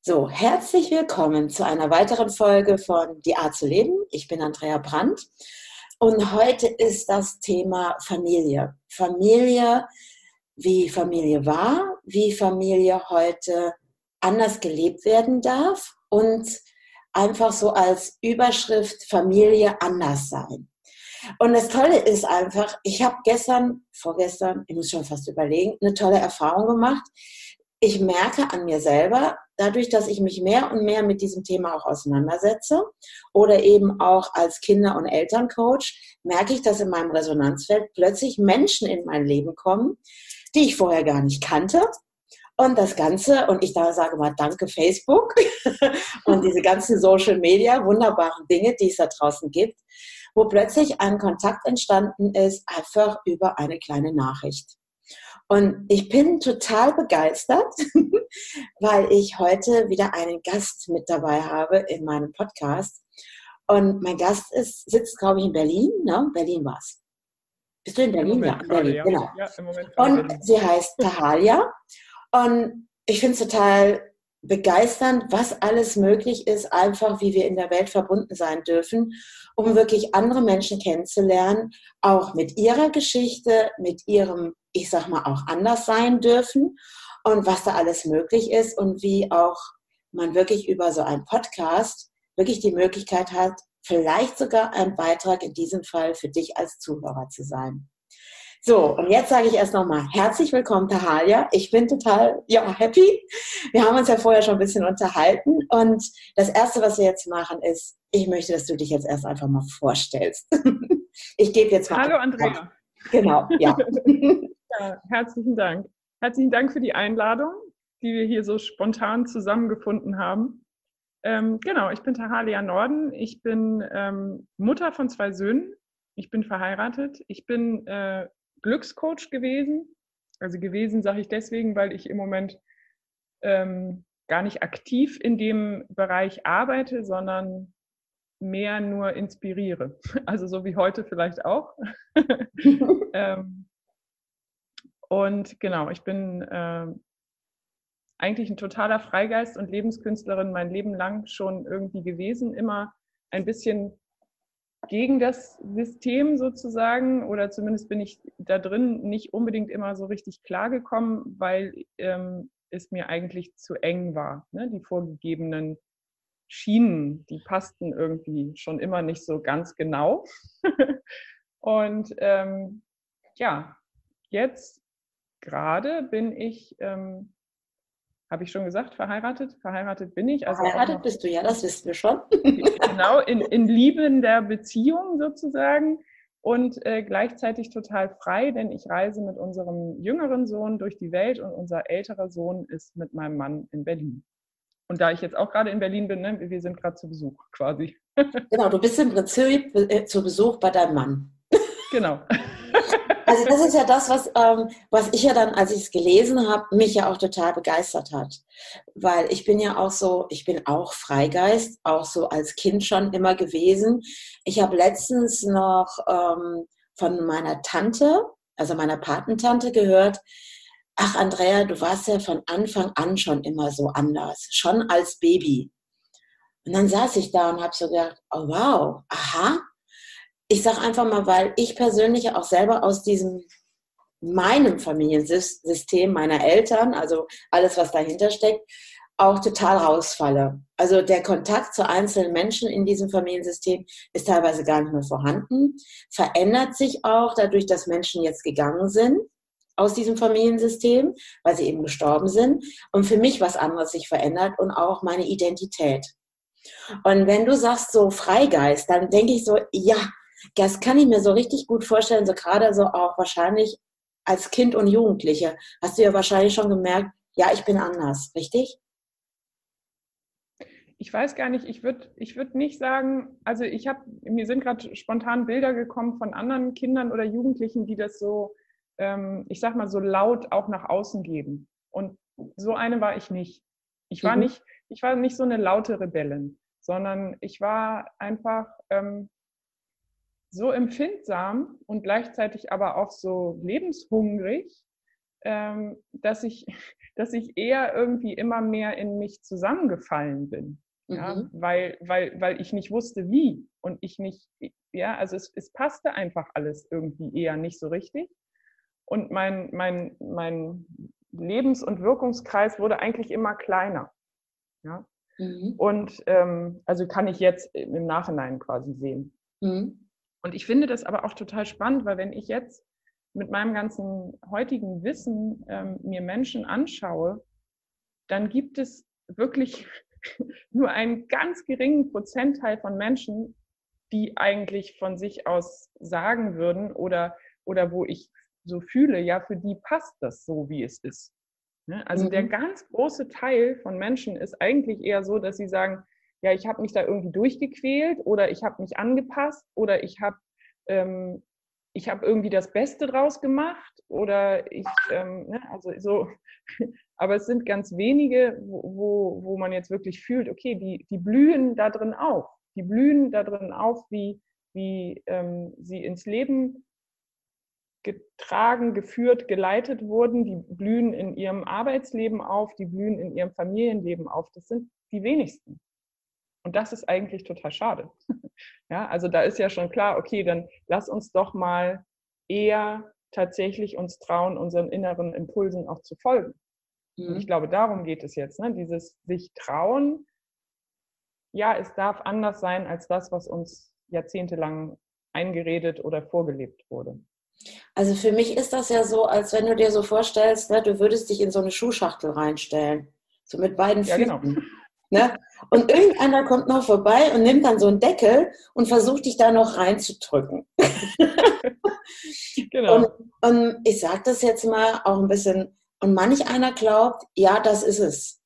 So, herzlich willkommen zu einer weiteren Folge von Die Art zu leben. Ich bin Andrea Brandt und heute ist das Thema Familie. Familie, wie Familie war, wie Familie heute anders gelebt werden darf und einfach so als Überschrift Familie anders sein. Und das Tolle ist einfach, ich habe gestern, vorgestern, ich muss schon fast überlegen, eine tolle Erfahrung gemacht. Ich merke an mir selber, dadurch, dass ich mich mehr und mehr mit diesem Thema auch auseinandersetze oder eben auch als Kinder- und Elterncoach, merke ich, dass in meinem Resonanzfeld plötzlich Menschen in mein Leben kommen, die ich vorher gar nicht kannte. Und das Ganze, und ich da sage mal Danke Facebook und diese ganzen Social Media, wunderbaren Dinge, die es da draußen gibt, wo plötzlich ein Kontakt entstanden ist, einfach über eine kleine Nachricht. Und ich bin total begeistert, weil ich heute wieder einen Gast mit dabei habe in meinem Podcast. Und mein Gast ist, sitzt, glaube ich, in Berlin. Ne? Berlin war es. Bist du in Berlin? Ja, in Berlin, ja. genau. Ja, und sie heißt Tahalia. Und ich finde es total begeisternd, was alles möglich ist, einfach wie wir in der Welt verbunden sein dürfen, um wirklich andere Menschen kennenzulernen, auch mit ihrer Geschichte, mit ihrem, ich sag mal, auch anders sein dürfen und was da alles möglich ist und wie auch man wirklich über so einen Podcast wirklich die Möglichkeit hat, vielleicht sogar ein Beitrag in diesem Fall für dich als Zuhörer zu sein. So, und jetzt sage ich erst nochmal herzlich willkommen, Tahalia. Ich bin total ja, happy. Wir haben uns ja vorher schon ein bisschen unterhalten. Und das Erste, was wir jetzt machen, ist, ich möchte, dass du dich jetzt erst einfach mal vorstellst. Ich gebe jetzt mal. Hallo, Andrea. Genau, ja. ja. Herzlichen Dank. Herzlichen Dank für die Einladung, die wir hier so spontan zusammengefunden haben. Ähm, genau, ich bin Tahalia Norden. Ich bin ähm, Mutter von zwei Söhnen. Ich bin verheiratet. Ich bin äh, Glückscoach gewesen. Also gewesen sage ich deswegen, weil ich im Moment ähm, gar nicht aktiv in dem Bereich arbeite, sondern mehr nur inspiriere. Also so wie heute vielleicht auch. ähm, und genau, ich bin äh, eigentlich ein totaler Freigeist und Lebenskünstlerin mein Leben lang schon irgendwie gewesen, immer ein bisschen gegen das System sozusagen oder zumindest bin ich da drin nicht unbedingt immer so richtig klargekommen, weil ähm, es mir eigentlich zu eng war. Ne? Die vorgegebenen Schienen, die passten irgendwie schon immer nicht so ganz genau. Und ähm, ja, jetzt gerade bin ich ähm, habe ich schon gesagt, verheiratet? Verheiratet bin ich. Also verheiratet bist du, ja, das wissen wir schon. genau, in, in liebender Beziehung sozusagen und äh, gleichzeitig total frei, denn ich reise mit unserem jüngeren Sohn durch die Welt und unser älterer Sohn ist mit meinem Mann in Berlin. Und da ich jetzt auch gerade in Berlin bin, ne, wir sind gerade zu Besuch quasi. genau, du bist im Prinzip äh, zu Besuch bei deinem Mann. genau. Also das ist ja das, was, ähm, was ich ja dann, als ich es gelesen habe, mich ja auch total begeistert hat. Weil ich bin ja auch so, ich bin auch Freigeist, auch so als Kind schon immer gewesen. Ich habe letztens noch ähm, von meiner Tante, also meiner Patentante gehört, ach Andrea, du warst ja von Anfang an schon immer so anders, schon als Baby. Und dann saß ich da und habe so gedacht, oh wow, aha, ich sage einfach mal, weil ich persönlich auch selber aus diesem meinem Familiensystem meiner Eltern, also alles, was dahinter steckt, auch total rausfalle. Also der Kontakt zu einzelnen Menschen in diesem Familiensystem ist teilweise gar nicht mehr vorhanden, verändert sich auch dadurch, dass Menschen jetzt gegangen sind aus diesem Familiensystem, weil sie eben gestorben sind und für mich was anderes sich verändert und auch meine Identität. Und wenn du sagst so Freigeist, dann denke ich so, ja, das kann ich mir so richtig gut vorstellen, so gerade so auch wahrscheinlich als Kind und Jugendliche. Hast du ja wahrscheinlich schon gemerkt, ja, ich bin anders, richtig? Ich weiß gar nicht, ich würde ich würd nicht sagen, also ich habe, mir sind gerade spontan Bilder gekommen von anderen Kindern oder Jugendlichen, die das so, ähm, ich sag mal, so laut auch nach außen geben. Und so eine war ich nicht. Ich war mhm. nicht, ich war nicht so eine laute Rebellin, sondern ich war einfach, ähm, so empfindsam und gleichzeitig aber auch so lebenshungrig, ähm, dass, ich, dass ich eher irgendwie immer mehr in mich zusammengefallen bin. Ja, mhm. weil, weil, weil ich nicht wusste, wie. Und ich nicht, ja, also es, es passte einfach alles irgendwie eher nicht so richtig. Und mein, mein, mein Lebens- und Wirkungskreis wurde eigentlich immer kleiner. Ja? Mhm. Und ähm, also kann ich jetzt im Nachhinein quasi sehen. Mhm. Und ich finde das aber auch total spannend, weil wenn ich jetzt mit meinem ganzen heutigen Wissen ähm, mir Menschen anschaue, dann gibt es wirklich nur einen ganz geringen Prozentteil von Menschen, die eigentlich von sich aus sagen würden oder, oder wo ich so fühle, ja, für die passt das so, wie es ist. Ne? Also mhm. der ganz große Teil von Menschen ist eigentlich eher so, dass sie sagen, ja, ich habe mich da irgendwie durchgequält oder ich habe mich angepasst oder ich habe ähm, ich habe irgendwie das Beste draus gemacht oder ich, ähm, ne, also so, aber es sind ganz wenige, wo, wo man jetzt wirklich fühlt, okay, die, die blühen da drin auf. Die blühen da drin auf, wie, wie ähm, sie ins Leben getragen, geführt, geleitet wurden. Die blühen in ihrem Arbeitsleben auf, die blühen in ihrem Familienleben auf. Das sind die wenigsten. Und das ist eigentlich total schade. Ja, also da ist ja schon klar, okay, dann lass uns doch mal eher tatsächlich uns trauen, unseren inneren Impulsen auch zu folgen. Mhm. Ich glaube, darum geht es jetzt, ne? dieses sich trauen. Ja, es darf anders sein als das, was uns jahrzehntelang eingeredet oder vorgelebt wurde. Also für mich ist das ja so, als wenn du dir so vorstellst, ne, du würdest dich in so eine Schuhschachtel reinstellen. So mit beiden Füßen. Ja, genau. Ne? Und irgendeiner kommt noch vorbei und nimmt dann so einen Deckel und versucht dich da noch reinzudrücken. genau. Und, und ich sage das jetzt mal auch ein bisschen, und manch einer glaubt, ja, das ist es.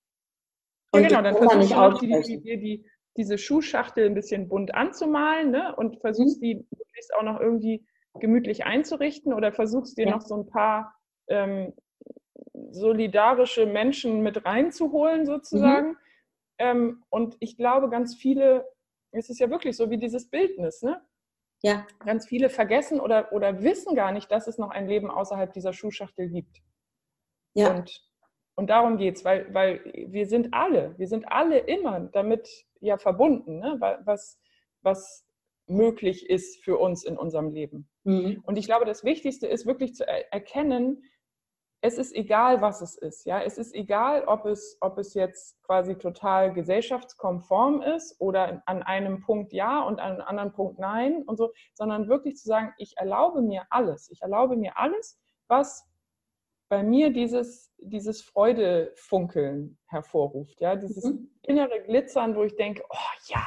Und ja, genau, dann versuchst du auch die, die, die, diese Schuhschachtel ein bisschen bunt anzumalen ne? und versuchst mhm. die möglichst auch noch irgendwie gemütlich einzurichten oder versuchst dir ja. noch so ein paar ähm, solidarische Menschen mit reinzuholen sozusagen. Mhm. Ähm, und ich glaube, ganz viele, es ist ja wirklich so wie dieses Bildnis, ne? Ja. Ganz viele vergessen oder, oder wissen gar nicht, dass es noch ein Leben außerhalb dieser Schuhschachtel gibt. Ja. Und, und darum geht es, weil, weil wir sind alle, wir sind alle immer damit ja verbunden, ne? was, was möglich ist für uns in unserem Leben. Mhm. Und ich glaube, das Wichtigste ist wirklich zu erkennen, es ist egal, was es ist. Ja? Es ist egal, ob es, ob es jetzt quasi total gesellschaftskonform ist oder an einem Punkt ja und an einem anderen Punkt nein und so, sondern wirklich zu sagen, ich erlaube mir alles. Ich erlaube mir alles, was bei mir dieses, dieses Freudefunkeln hervorruft. Ja? Dieses mhm. innere Glitzern, wo ich denke, oh ja,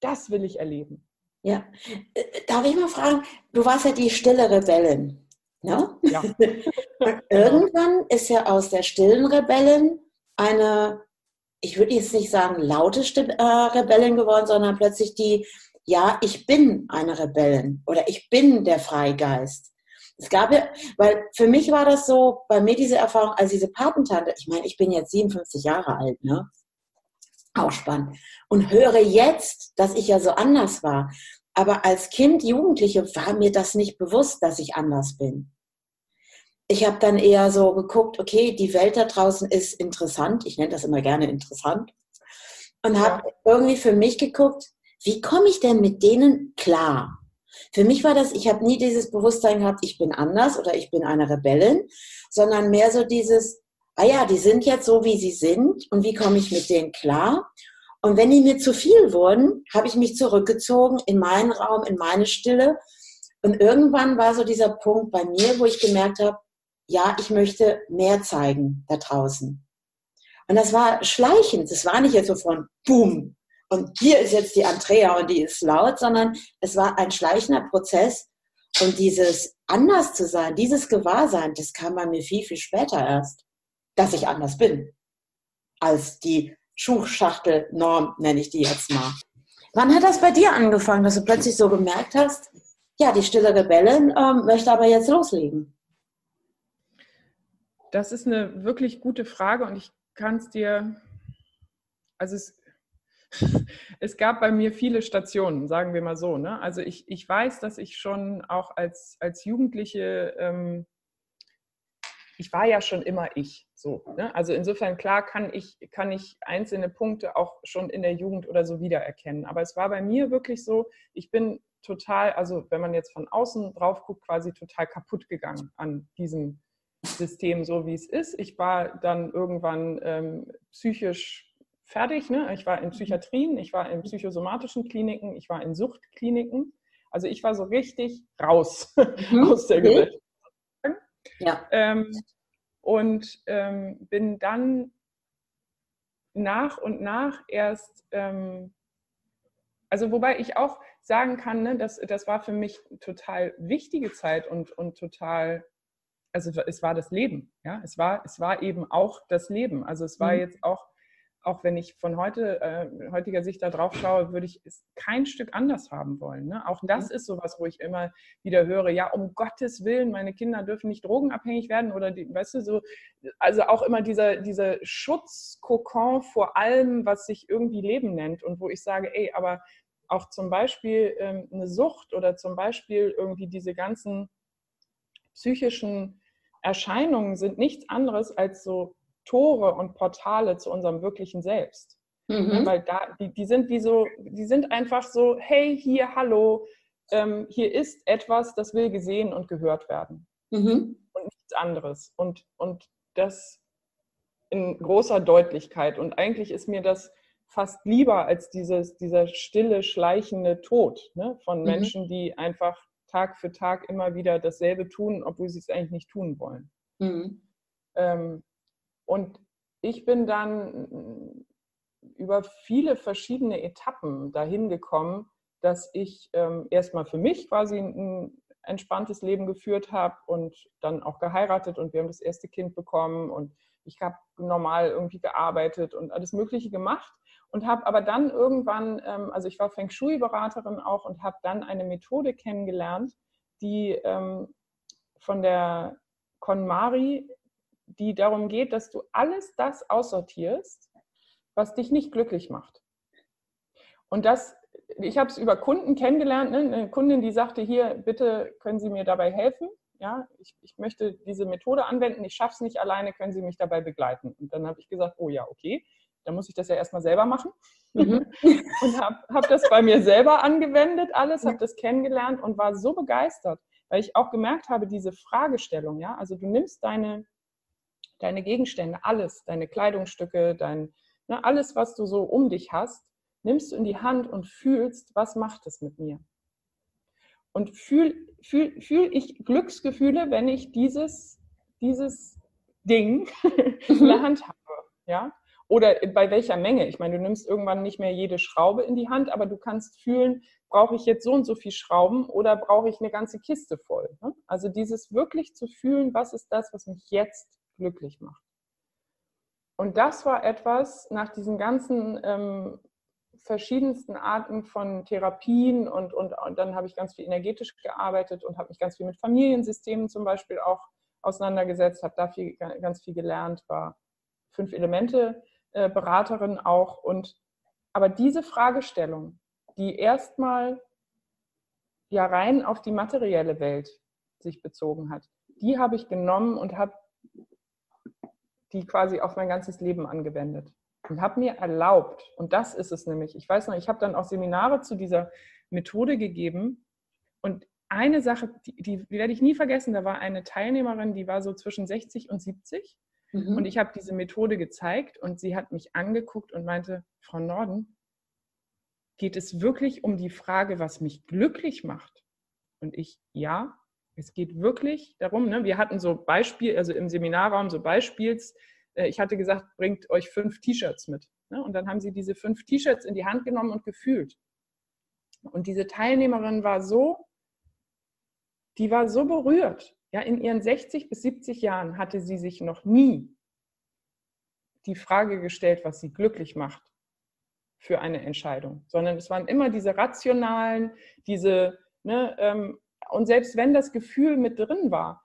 das will ich erleben. Ja. Äh, darf ich mal fragen, du warst ja die stille Rebellin. Ne? Ja. irgendwann ist ja aus der stillen Rebellin eine, ich würde jetzt nicht sagen laute äh, Rebellin geworden, sondern plötzlich die, ja, ich bin eine Rebellin oder ich bin der Freigeist. Es gab ja, weil für mich war das so, bei mir diese Erfahrung, als diese Patentante, ich meine, ich bin jetzt 57 Jahre alt, ne? Auch spannend. Und höre jetzt, dass ich ja so anders war. Aber als Kind, Jugendliche war mir das nicht bewusst, dass ich anders bin. Ich habe dann eher so geguckt, okay, die Welt da draußen ist interessant. Ich nenne das immer gerne interessant. Und habe ja. irgendwie für mich geguckt, wie komme ich denn mit denen klar? Für mich war das, ich habe nie dieses Bewusstsein gehabt, ich bin anders oder ich bin eine Rebellin, sondern mehr so dieses, ah ja, die sind jetzt so, wie sie sind und wie komme ich mit denen klar? Und wenn die mir zu viel wurden, habe ich mich zurückgezogen in meinen Raum, in meine Stille. Und irgendwann war so dieser Punkt bei mir, wo ich gemerkt habe, ja, ich möchte mehr zeigen da draußen. Und das war schleichend. Das war nicht jetzt so von Boom. Und hier ist jetzt die Andrea und die ist laut, sondern es war ein schleichender Prozess. Und dieses anders zu sein, dieses Gewahrsein, das kam bei mir viel, viel später erst, dass ich anders bin als die Schuhschachtelnorm, nenne ich die jetzt mal. Wann hat das bei dir angefangen, dass du plötzlich so gemerkt hast, ja, die stille Rebellin ähm, möchte aber jetzt loslegen? Das ist eine wirklich gute Frage und ich kann es dir, also es, es gab bei mir viele Stationen, sagen wir mal so. Ne? Also ich, ich weiß, dass ich schon auch als, als Jugendliche ähm, ich war ja schon immer ich. So, ne? Also insofern, klar, kann ich, kann ich einzelne Punkte auch schon in der Jugend oder so wiedererkennen. Aber es war bei mir wirklich so, ich bin total, also wenn man jetzt von außen drauf guckt, quasi total kaputt gegangen an diesem System, so wie es ist. Ich war dann irgendwann ähm, psychisch fertig. Ne? Ich war in Psychiatrien, ich war in psychosomatischen Kliniken, ich war in Suchtkliniken. Also ich war so richtig raus mhm. aus der Gesellschaft. Ja. Ähm, und ähm, bin dann nach und nach erst, ähm, also wobei ich auch sagen kann, ne, das, das war für mich total wichtige Zeit und, und total, also es war das Leben, ja, es war, es war eben auch das Leben. Also es war mhm. jetzt auch auch wenn ich von heute, äh, heutiger Sicht da drauf schaue, würde ich es kein Stück anders haben wollen. Ne? Auch das mhm. ist sowas, wo ich immer wieder höre, ja, um Gottes Willen, meine Kinder dürfen nicht drogenabhängig werden oder die, weißt du, so, also auch immer dieser, dieser Schutzkokon vor allem, was sich irgendwie Leben nennt und wo ich sage, ey, aber auch zum Beispiel ähm, eine Sucht oder zum Beispiel irgendwie diese ganzen psychischen Erscheinungen sind nichts anderes als so Tore und Portale zu unserem wirklichen Selbst. Mhm. Weil da, die, die sind wie so, die sind einfach so, hey, hier, hallo, ähm, hier ist etwas, das will gesehen und gehört werden. Mhm. Und nichts anderes. Und, und das in großer Deutlichkeit. Und eigentlich ist mir das fast lieber als dieses, dieser stille, schleichende Tod ne, von mhm. Menschen, die einfach Tag für Tag immer wieder dasselbe tun, obwohl sie es eigentlich nicht tun wollen. Mhm. Ähm, und ich bin dann über viele verschiedene Etappen dahin gekommen, dass ich ähm, erstmal für mich quasi ein entspanntes Leben geführt habe und dann auch geheiratet und wir haben das erste Kind bekommen und ich habe normal irgendwie gearbeitet und alles Mögliche gemacht und habe aber dann irgendwann, ähm, also ich war Feng Shui-Beraterin auch und habe dann eine Methode kennengelernt, die ähm, von der KonMari die darum geht, dass du alles das aussortierst, was dich nicht glücklich macht. Und das, ich habe es über Kunden kennengelernt, ne? eine Kundin, die sagte, hier, bitte können Sie mir dabei helfen. Ja, ich, ich möchte diese Methode anwenden, ich schaffe es nicht alleine, können Sie mich dabei begleiten? Und dann habe ich gesagt, oh ja, okay, dann muss ich das ja erstmal selber machen. Mhm. und habe hab das bei mir selber angewendet, alles, habe das kennengelernt und war so begeistert, weil ich auch gemerkt habe, diese Fragestellung, ja, also du nimmst deine deine Gegenstände, alles, deine Kleidungsstücke, dein, ne, alles, was du so um dich hast, nimmst du in die Hand und fühlst, was macht es mit mir? Und fühle fühl, fühl ich Glücksgefühle, wenn ich dieses, dieses Ding in der mhm. Hand habe? Ja? Oder bei welcher Menge? Ich meine, du nimmst irgendwann nicht mehr jede Schraube in die Hand, aber du kannst fühlen, brauche ich jetzt so und so viel Schrauben oder brauche ich eine ganze Kiste voll? Ne? Also dieses wirklich zu fühlen, was ist das, was mich jetzt glücklich macht. Und das war etwas nach diesen ganzen ähm, verschiedensten Arten von Therapien und, und, und dann habe ich ganz viel energetisch gearbeitet und habe mich ganz viel mit Familiensystemen zum Beispiel auch auseinandergesetzt, habe da viel, ganz viel gelernt, war fünf Elemente äh, Beraterin auch. Und aber diese Fragestellung, die erstmal ja rein auf die materielle Welt sich bezogen hat, die habe ich genommen und habe die quasi auf mein ganzes Leben angewendet und habe mir erlaubt, und das ist es nämlich, ich weiß noch, ich habe dann auch Seminare zu dieser Methode gegeben. Und eine Sache, die, die, werde ich nie vergessen, da war eine Teilnehmerin, die war so zwischen 60 und 70 mhm. und ich habe diese Methode gezeigt und sie hat mich angeguckt und meinte, Frau Norden, geht es wirklich um die Frage, was mich glücklich macht? Und ich, ja, es geht wirklich darum, ne, wir hatten so Beispiel, also im Seminarraum so Beispiels, äh, ich hatte gesagt, bringt euch fünf T-Shirts mit. Ne, und dann haben sie diese fünf T-Shirts in die Hand genommen und gefühlt. Und diese Teilnehmerin war so, die war so berührt. Ja, in ihren 60 bis 70 Jahren hatte sie sich noch nie die Frage gestellt, was sie glücklich macht für eine Entscheidung, sondern es waren immer diese rationalen, diese, ne, ähm, und selbst wenn das Gefühl mit drin war,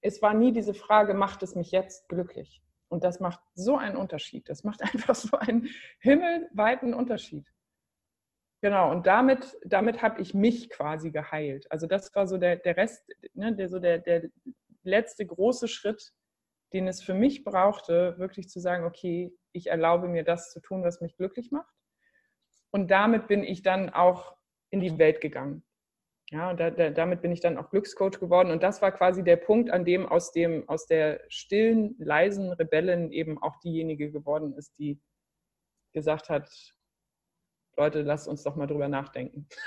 es war nie diese Frage, macht es mich jetzt glücklich? Und das macht so einen Unterschied. Das macht einfach so einen himmelweiten Unterschied. Genau, und damit, damit habe ich mich quasi geheilt. Also das war so der, der Rest, ne, der, so der, der letzte große Schritt, den es für mich brauchte, wirklich zu sagen, okay, ich erlaube mir das zu tun, was mich glücklich macht. Und damit bin ich dann auch in die Welt gegangen. Ja, und da, da, damit bin ich dann auch Glückscoach geworden. Und das war quasi der Punkt, an dem aus, dem aus der stillen, leisen Rebellin eben auch diejenige geworden ist, die gesagt hat, Leute, lasst uns doch mal drüber nachdenken.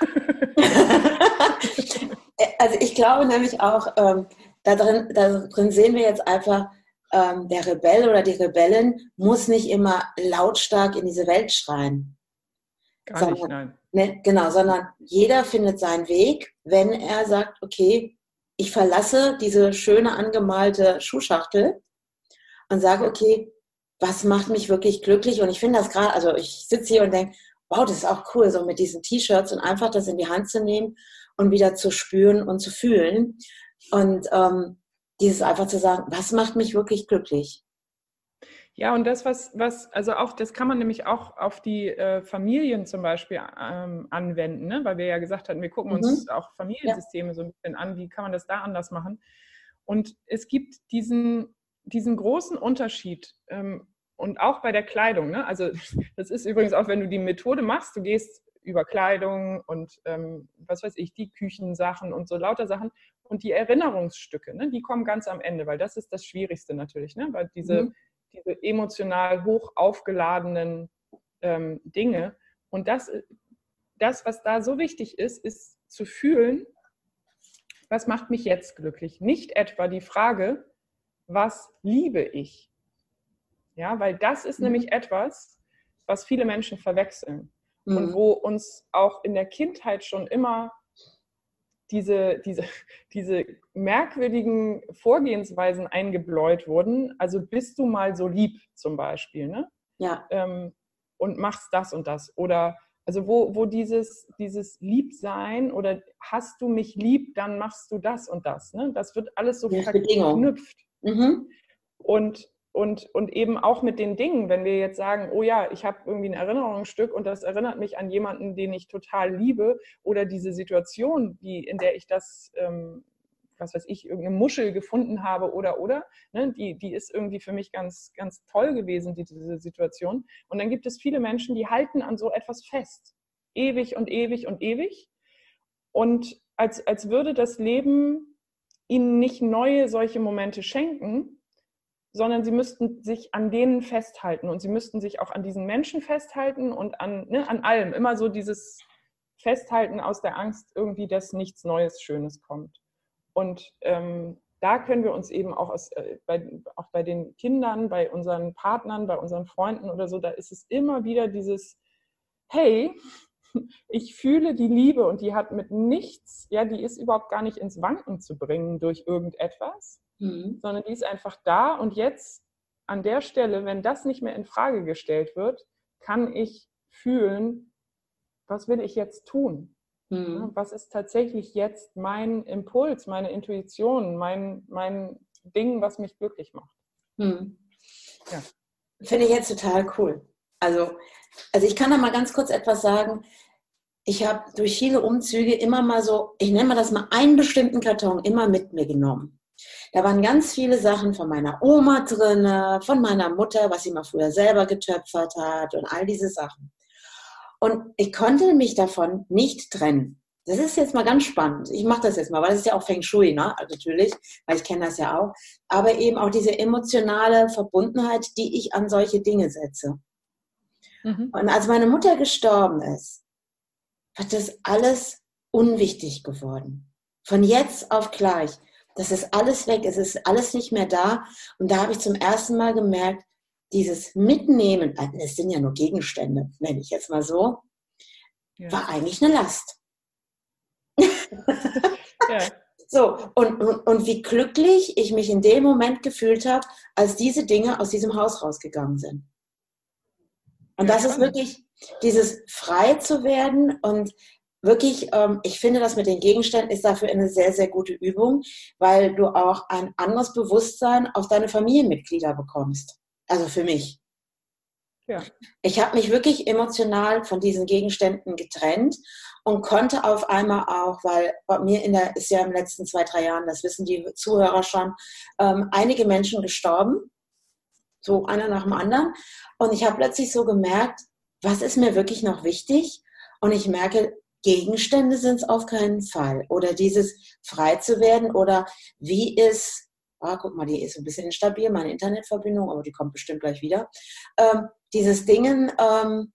also ich glaube nämlich auch, ähm, da, drin, da drin sehen wir jetzt einfach, ähm, der Rebell oder die Rebellin muss nicht immer lautstark in diese Welt schreien. Gar sondern, nicht, nein. Ne, genau, sondern jeder findet seinen Weg, wenn er sagt, okay, ich verlasse diese schöne angemalte Schuhschachtel und sage, okay, was macht mich wirklich glücklich? Und ich finde das gerade, also ich sitze hier und denke, wow, das ist auch cool, so mit diesen T-Shirts und einfach das in die Hand zu nehmen und wieder zu spüren und zu fühlen. Und ähm, dieses einfach zu sagen, was macht mich wirklich glücklich? Ja, und das, was, was, also auch, das kann man nämlich auch auf die äh, Familien zum Beispiel ähm, anwenden, ne? weil wir ja gesagt hatten, wir gucken mhm. uns auch Familiensysteme ja. so ein bisschen an, wie kann man das da anders machen. Und es gibt diesen, diesen großen Unterschied ähm, und auch bei der Kleidung. Ne? Also das ist übrigens auch, wenn du die Methode machst, du gehst über Kleidung und ähm, was weiß ich, die Küchensachen und so lauter Sachen. Und die Erinnerungsstücke, ne, die kommen ganz am Ende, weil das ist das Schwierigste natürlich, ne? weil diese, mhm. diese emotional hoch aufgeladenen ähm, Dinge. Und das, das, was da so wichtig ist, ist zu fühlen, was macht mich jetzt glücklich? Nicht etwa die Frage, was liebe ich? Ja, weil das ist mhm. nämlich etwas, was viele Menschen verwechseln mhm. und wo uns auch in der Kindheit schon immer diese, diese, diese merkwürdigen Vorgehensweisen eingebläut wurden. Also bist du mal so lieb zum Beispiel, ne? Ja. Ähm, und machst das und das. Oder also wo, wo dieses, dieses Liebsein oder hast du mich lieb, dann machst du das und das. Ne? Das wird alles so verknüpft. Mhm. Und und, und eben auch mit den Dingen, wenn wir jetzt sagen, oh ja, ich habe irgendwie ein Erinnerungsstück und das erinnert mich an jemanden, den ich total liebe oder diese Situation, die, in der ich das, ähm, was weiß ich, irgendeine Muschel gefunden habe oder oder, ne, die, die ist irgendwie für mich ganz, ganz toll gewesen, diese Situation. Und dann gibt es viele Menschen, die halten an so etwas fest, ewig und ewig und ewig. Und als, als würde das Leben ihnen nicht neue solche Momente schenken, sondern sie müssten sich an denen festhalten und sie müssten sich auch an diesen Menschen festhalten und an, ne, an allem. Immer so dieses Festhalten aus der Angst irgendwie, dass nichts Neues, Schönes kommt. Und ähm, da können wir uns eben auch, aus, äh, bei, auch bei den Kindern, bei unseren Partnern, bei unseren Freunden oder so, da ist es immer wieder dieses, hey, ich fühle die Liebe und die hat mit nichts, ja, die ist überhaupt gar nicht ins Wanken zu bringen durch irgendetwas, mhm. sondern die ist einfach da und jetzt an der Stelle, wenn das nicht mehr in Frage gestellt wird, kann ich fühlen, was will ich jetzt tun? Mhm. Was ist tatsächlich jetzt mein Impuls, meine Intuition, mein, mein Ding, was mich glücklich macht? Mhm. Ja. Finde ich jetzt total cool. Also, also ich kann da mal ganz kurz etwas sagen. Ich habe durch viele Umzüge immer mal so, ich nenne mal das mal einen bestimmten Karton immer mit mir genommen. Da waren ganz viele Sachen von meiner Oma drin, von meiner Mutter, was sie mal früher selber getöpfert hat und all diese Sachen. Und ich konnte mich davon nicht trennen. Das ist jetzt mal ganz spannend. Ich mache das jetzt mal, weil das ist ja auch Feng Shui, ne? Also natürlich, weil ich kenne das ja auch. Aber eben auch diese emotionale Verbundenheit, die ich an solche Dinge setze. Mhm. Und als meine Mutter gestorben ist, hat das alles unwichtig geworden. Von jetzt auf gleich. Das ist alles weg, es ist alles nicht mehr da. Und da habe ich zum ersten Mal gemerkt, dieses Mitnehmen, äh, es sind ja nur Gegenstände, nenne ich jetzt mal so, ja. war eigentlich eine Last. ja. So, und, und, und wie glücklich ich mich in dem Moment gefühlt habe, als diese Dinge aus diesem Haus rausgegangen sind. Und das ist wirklich dieses frei zu werden und wirklich, ähm, ich finde, das mit den Gegenständen ist dafür eine sehr, sehr gute Übung, weil du auch ein anderes Bewusstsein auf deine Familienmitglieder bekommst. Also für mich. Ja. Ich habe mich wirklich emotional von diesen Gegenständen getrennt und konnte auf einmal auch, weil bei mir in der, ist ja im letzten zwei, drei Jahren, das wissen die Zuhörer schon, ähm, einige Menschen gestorben, so einer nach dem anderen. Und ich habe plötzlich so gemerkt, was ist mir wirklich noch wichtig? Und ich merke, Gegenstände sind es auf keinen Fall. Oder dieses frei zu werden oder wie ist, ah, guck mal, die ist ein bisschen instabil, meine Internetverbindung, aber die kommt bestimmt gleich wieder. Ähm, dieses Dingen, ähm,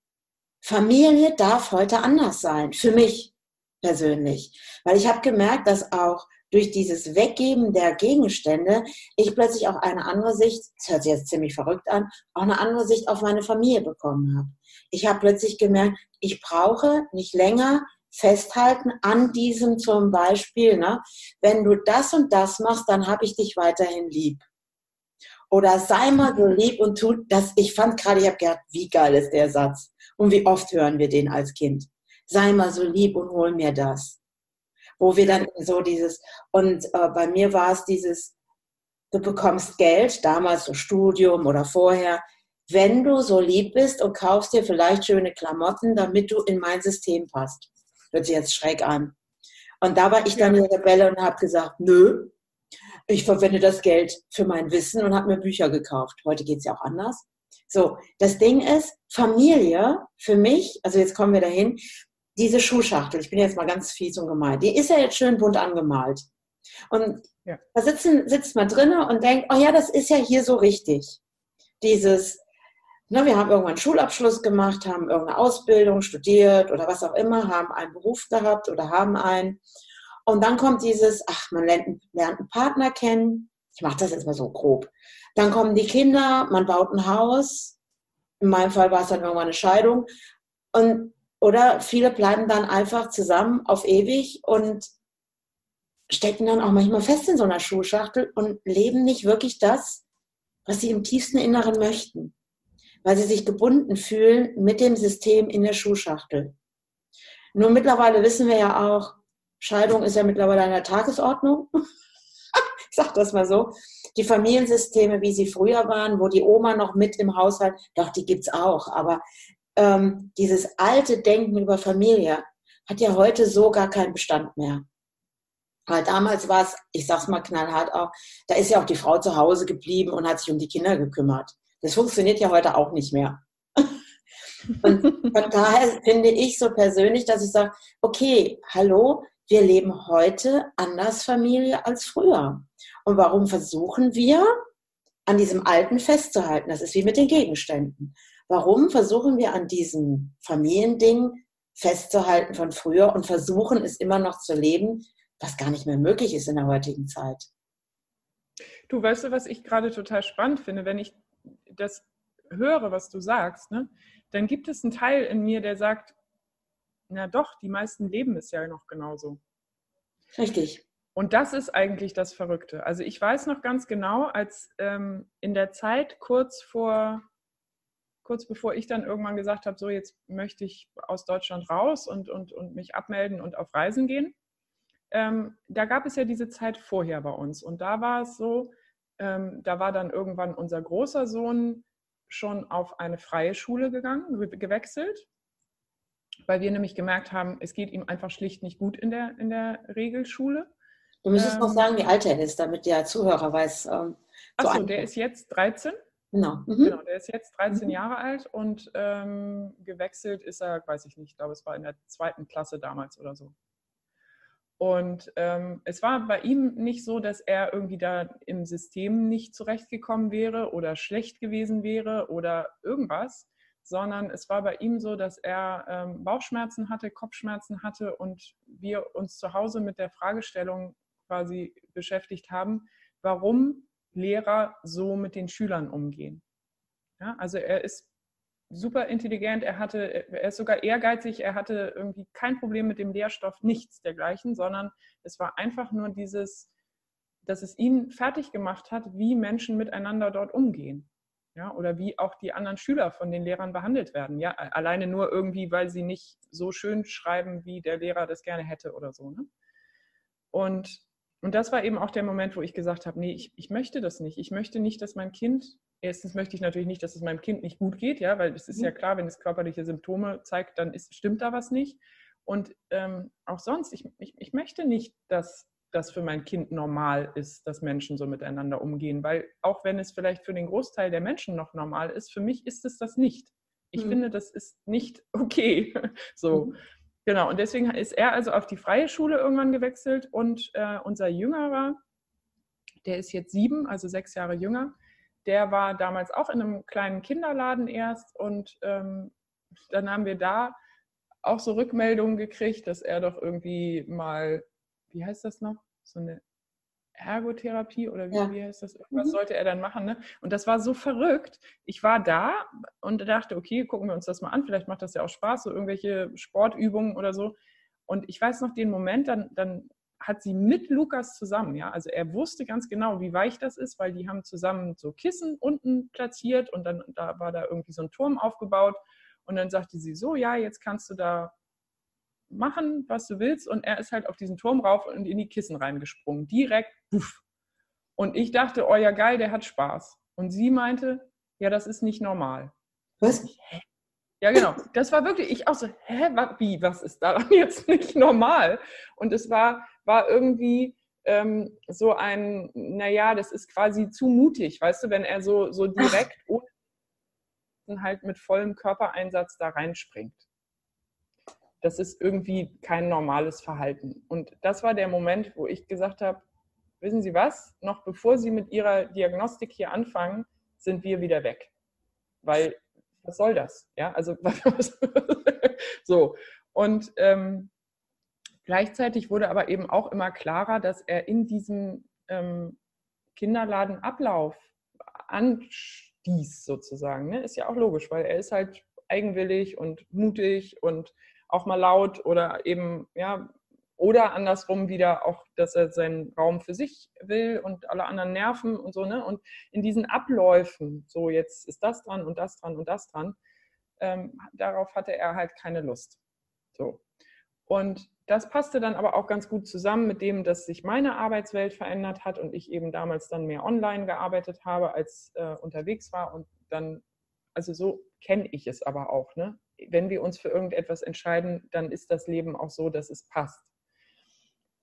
Familie darf heute anders sein, für mich persönlich. Weil ich habe gemerkt, dass auch durch dieses Weggeben der Gegenstände ich plötzlich auch eine andere Sicht, das hört sich jetzt ziemlich verrückt an, auch eine andere Sicht auf meine Familie bekommen habe. Ich habe plötzlich gemerkt, ich brauche nicht länger festhalten an diesem zum Beispiel, ne, wenn du das und das machst, dann habe ich dich weiterhin lieb. Oder sei mal so lieb und tu das. Ich fand gerade, ich habe gedacht, wie geil ist der Satz. Und wie oft hören wir den als Kind. Sei mal so lieb und hol mir das. Wo wir dann so dieses, und äh, bei mir war es dieses, du bekommst Geld, damals so Studium oder vorher, wenn du so lieb bist und kaufst dir vielleicht schöne Klamotten, damit du in mein System passt. Hört sich jetzt schräg an. Und da war ich dann die Rebelle und habe gesagt, nö, ich verwende das Geld für mein Wissen und habe mir Bücher gekauft. Heute geht es ja auch anders. So, das Ding ist, Familie für mich, also jetzt kommen wir dahin, diese Schuhschachtel, ich bin jetzt mal ganz fies und gemein, die ist ja jetzt schön bunt angemalt. Und ja. da sitzen, sitzt man drinnen und denkt, oh ja, das ist ja hier so richtig. Dieses, Ne, wir haben irgendwann einen Schulabschluss gemacht, haben irgendeine Ausbildung studiert oder was auch immer, haben einen Beruf gehabt oder haben einen. Und dann kommt dieses, ach, man lernt, lernt einen Partner kennen. Ich mache das jetzt mal so grob. Dann kommen die Kinder, man baut ein Haus. In meinem Fall war es dann irgendwann eine Scheidung. Und, oder viele bleiben dann einfach zusammen auf ewig und stecken dann auch manchmal fest in so einer Schuhschachtel und leben nicht wirklich das, was sie im tiefsten Inneren möchten weil sie sich gebunden fühlen mit dem System in der Schuhschachtel. Nur mittlerweile wissen wir ja auch, Scheidung ist ja mittlerweile an der Tagesordnung. ich sage das mal so. Die Familiensysteme, wie sie früher waren, wo die Oma noch mit im Haushalt, doch, die gibt es auch. Aber ähm, dieses alte Denken über Familie hat ja heute so gar keinen Bestand mehr. Weil damals war es, ich sag's mal knallhart auch, da ist ja auch die Frau zu Hause geblieben und hat sich um die Kinder gekümmert. Das funktioniert ja heute auch nicht mehr. Und von daher finde ich so persönlich, dass ich sage, okay, hallo, wir leben heute anders Familie als früher. Und warum versuchen wir, an diesem Alten festzuhalten? Das ist wie mit den Gegenständen. Warum versuchen wir an diesem Familiending festzuhalten von früher und versuchen es immer noch zu leben, was gar nicht mehr möglich ist in der heutigen Zeit? Du weißt du, was ich gerade total spannend finde, wenn ich das höre, was du sagst, ne, dann gibt es einen Teil in mir, der sagt, na doch, die meisten leben es ja noch genauso. Richtig. Und das ist eigentlich das Verrückte. Also ich weiß noch ganz genau, als ähm, in der Zeit kurz vor, kurz bevor ich dann irgendwann gesagt habe, so jetzt möchte ich aus Deutschland raus und, und, und mich abmelden und auf Reisen gehen, ähm, da gab es ja diese Zeit vorher bei uns. Und da war es so, ähm, da war dann irgendwann unser großer Sohn schon auf eine freie Schule gegangen, gewechselt, weil wir nämlich gemerkt haben, es geht ihm einfach schlicht nicht gut in der, in der Regelschule. Du müsstest ähm, noch sagen, wie alt er ist, damit der Zuhörer weiß. Ähm, Achso, der ist jetzt 13. Genau. Mhm. genau. Der ist jetzt 13 mhm. Jahre alt und ähm, gewechselt ist er, weiß ich nicht, ich glaube, es war in der zweiten Klasse damals oder so. Und ähm, es war bei ihm nicht so, dass er irgendwie da im System nicht zurechtgekommen wäre oder schlecht gewesen wäre oder irgendwas, sondern es war bei ihm so, dass er ähm, Bauchschmerzen hatte, Kopfschmerzen hatte und wir uns zu Hause mit der Fragestellung quasi beschäftigt haben, warum Lehrer so mit den Schülern umgehen. Ja, also er ist super intelligent, er hatte, er ist sogar ehrgeizig, er hatte irgendwie kein Problem mit dem Lehrstoff, nichts dergleichen, sondern es war einfach nur dieses, dass es ihn fertig gemacht hat, wie Menschen miteinander dort umgehen. Ja, oder wie auch die anderen Schüler von den Lehrern behandelt werden. Ja, alleine nur irgendwie, weil sie nicht so schön schreiben, wie der Lehrer das gerne hätte oder so. Ne? Und, und das war eben auch der Moment, wo ich gesagt habe, nee, ich, ich möchte das nicht. Ich möchte nicht, dass mein Kind erstens möchte ich natürlich nicht, dass es meinem Kind nicht gut geht, ja, weil es ist mhm. ja klar, wenn es körperliche Symptome zeigt, dann ist, stimmt da was nicht. Und ähm, auch sonst, ich, ich, ich möchte nicht, dass das für mein Kind normal ist, dass Menschen so miteinander umgehen, weil auch wenn es vielleicht für den Großteil der Menschen noch normal ist, für mich ist es das nicht. Ich mhm. finde, das ist nicht okay. so. Mhm. Genau, und deswegen ist er also auf die freie Schule irgendwann gewechselt und äh, unser Jüngerer, der ist jetzt sieben, also sechs Jahre jünger, der war damals auch in einem kleinen Kinderladen erst und ähm, dann haben wir da auch so Rückmeldungen gekriegt, dass er doch irgendwie mal, wie heißt das noch, so eine Ergotherapie oder wie, ja. wie heißt das? Was mhm. sollte er dann machen? Ne? Und das war so verrückt. Ich war da und dachte, okay, gucken wir uns das mal an. Vielleicht macht das ja auch Spaß, so irgendwelche Sportübungen oder so. Und ich weiß noch den Moment, dann, dann hat sie mit Lukas zusammen, ja, also er wusste ganz genau, wie weich das ist, weil die haben zusammen so Kissen unten platziert und dann da war da irgendwie so ein Turm aufgebaut und dann sagte sie so, ja, jetzt kannst du da machen, was du willst und er ist halt auf diesen Turm rauf und in die Kissen reingesprungen, direkt, puff. Und ich dachte, oh ja geil, der hat Spaß. Und sie meinte, ja, das ist nicht normal. Was? Ja, genau. Das war wirklich, ich auch so, hä, wie, was ist daran jetzt nicht normal? Und es war, war irgendwie ähm, so ein, naja, das ist quasi zu mutig, weißt du, wenn er so, so direkt ohne halt mit vollem Körpereinsatz da reinspringt. Das ist irgendwie kein normales Verhalten. Und das war der Moment, wo ich gesagt habe, wissen Sie was, noch bevor Sie mit Ihrer Diagnostik hier anfangen, sind wir wieder weg. Weil was soll das? Ja, also so. Und ähm, gleichzeitig wurde aber eben auch immer klarer, dass er in diesem ähm, Kinderladenablauf anstieß sozusagen. Ne? Ist ja auch logisch, weil er ist halt eigenwillig und mutig und auch mal laut oder eben, ja, oder andersrum wieder auch, dass er seinen Raum für sich will und alle anderen nerven und so, ne? Und in diesen Abläufen, so jetzt ist das dran und das dran und das dran, ähm, darauf hatte er halt keine Lust. So. Und das passte dann aber auch ganz gut zusammen mit dem, dass sich meine Arbeitswelt verändert hat und ich eben damals dann mehr online gearbeitet habe, als äh, unterwegs war. Und dann, also so kenne ich es aber auch. Ne? Wenn wir uns für irgendetwas entscheiden, dann ist das Leben auch so, dass es passt.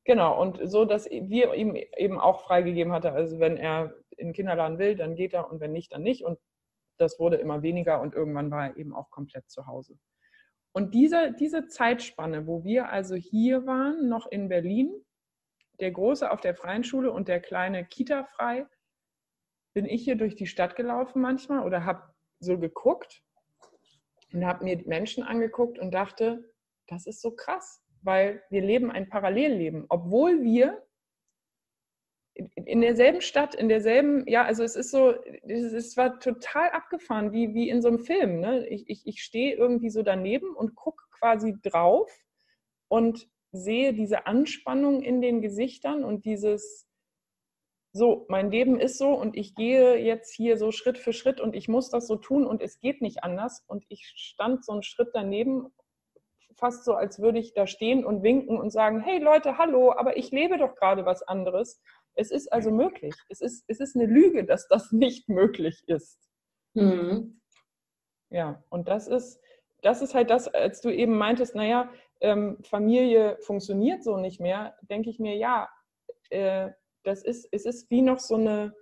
Genau, und so, dass wir ihm eben auch freigegeben hatte, also wenn er in den Kinderladen will, dann geht er und wenn nicht, dann nicht. Und das wurde immer weniger und irgendwann war er eben auch komplett zu Hause. Und diese, diese Zeitspanne, wo wir also hier waren, noch in Berlin, der Große auf der freien Schule und der kleine Kita frei, bin ich hier durch die Stadt gelaufen manchmal oder habe so geguckt und habe mir Menschen angeguckt und dachte, das ist so krass weil wir leben ein Parallelleben, obwohl wir in derselben Stadt, in derselben, ja, also es ist so, es war total abgefahren, wie, wie in so einem Film. Ne? Ich, ich, ich stehe irgendwie so daneben und gucke quasi drauf und sehe diese Anspannung in den Gesichtern und dieses, so, mein Leben ist so und ich gehe jetzt hier so Schritt für Schritt und ich muss das so tun und es geht nicht anders. Und ich stand so einen Schritt daneben fast so, als würde ich da stehen und winken und sagen, hey Leute, hallo, aber ich lebe doch gerade was anderes. Es ist also möglich. Es ist, es ist eine Lüge, dass das nicht möglich ist. Mhm. Ja, und das ist, das ist halt das, als du eben meintest, naja, ähm, Familie funktioniert so nicht mehr, denke ich mir, ja, äh, das ist, es ist wie noch so eine,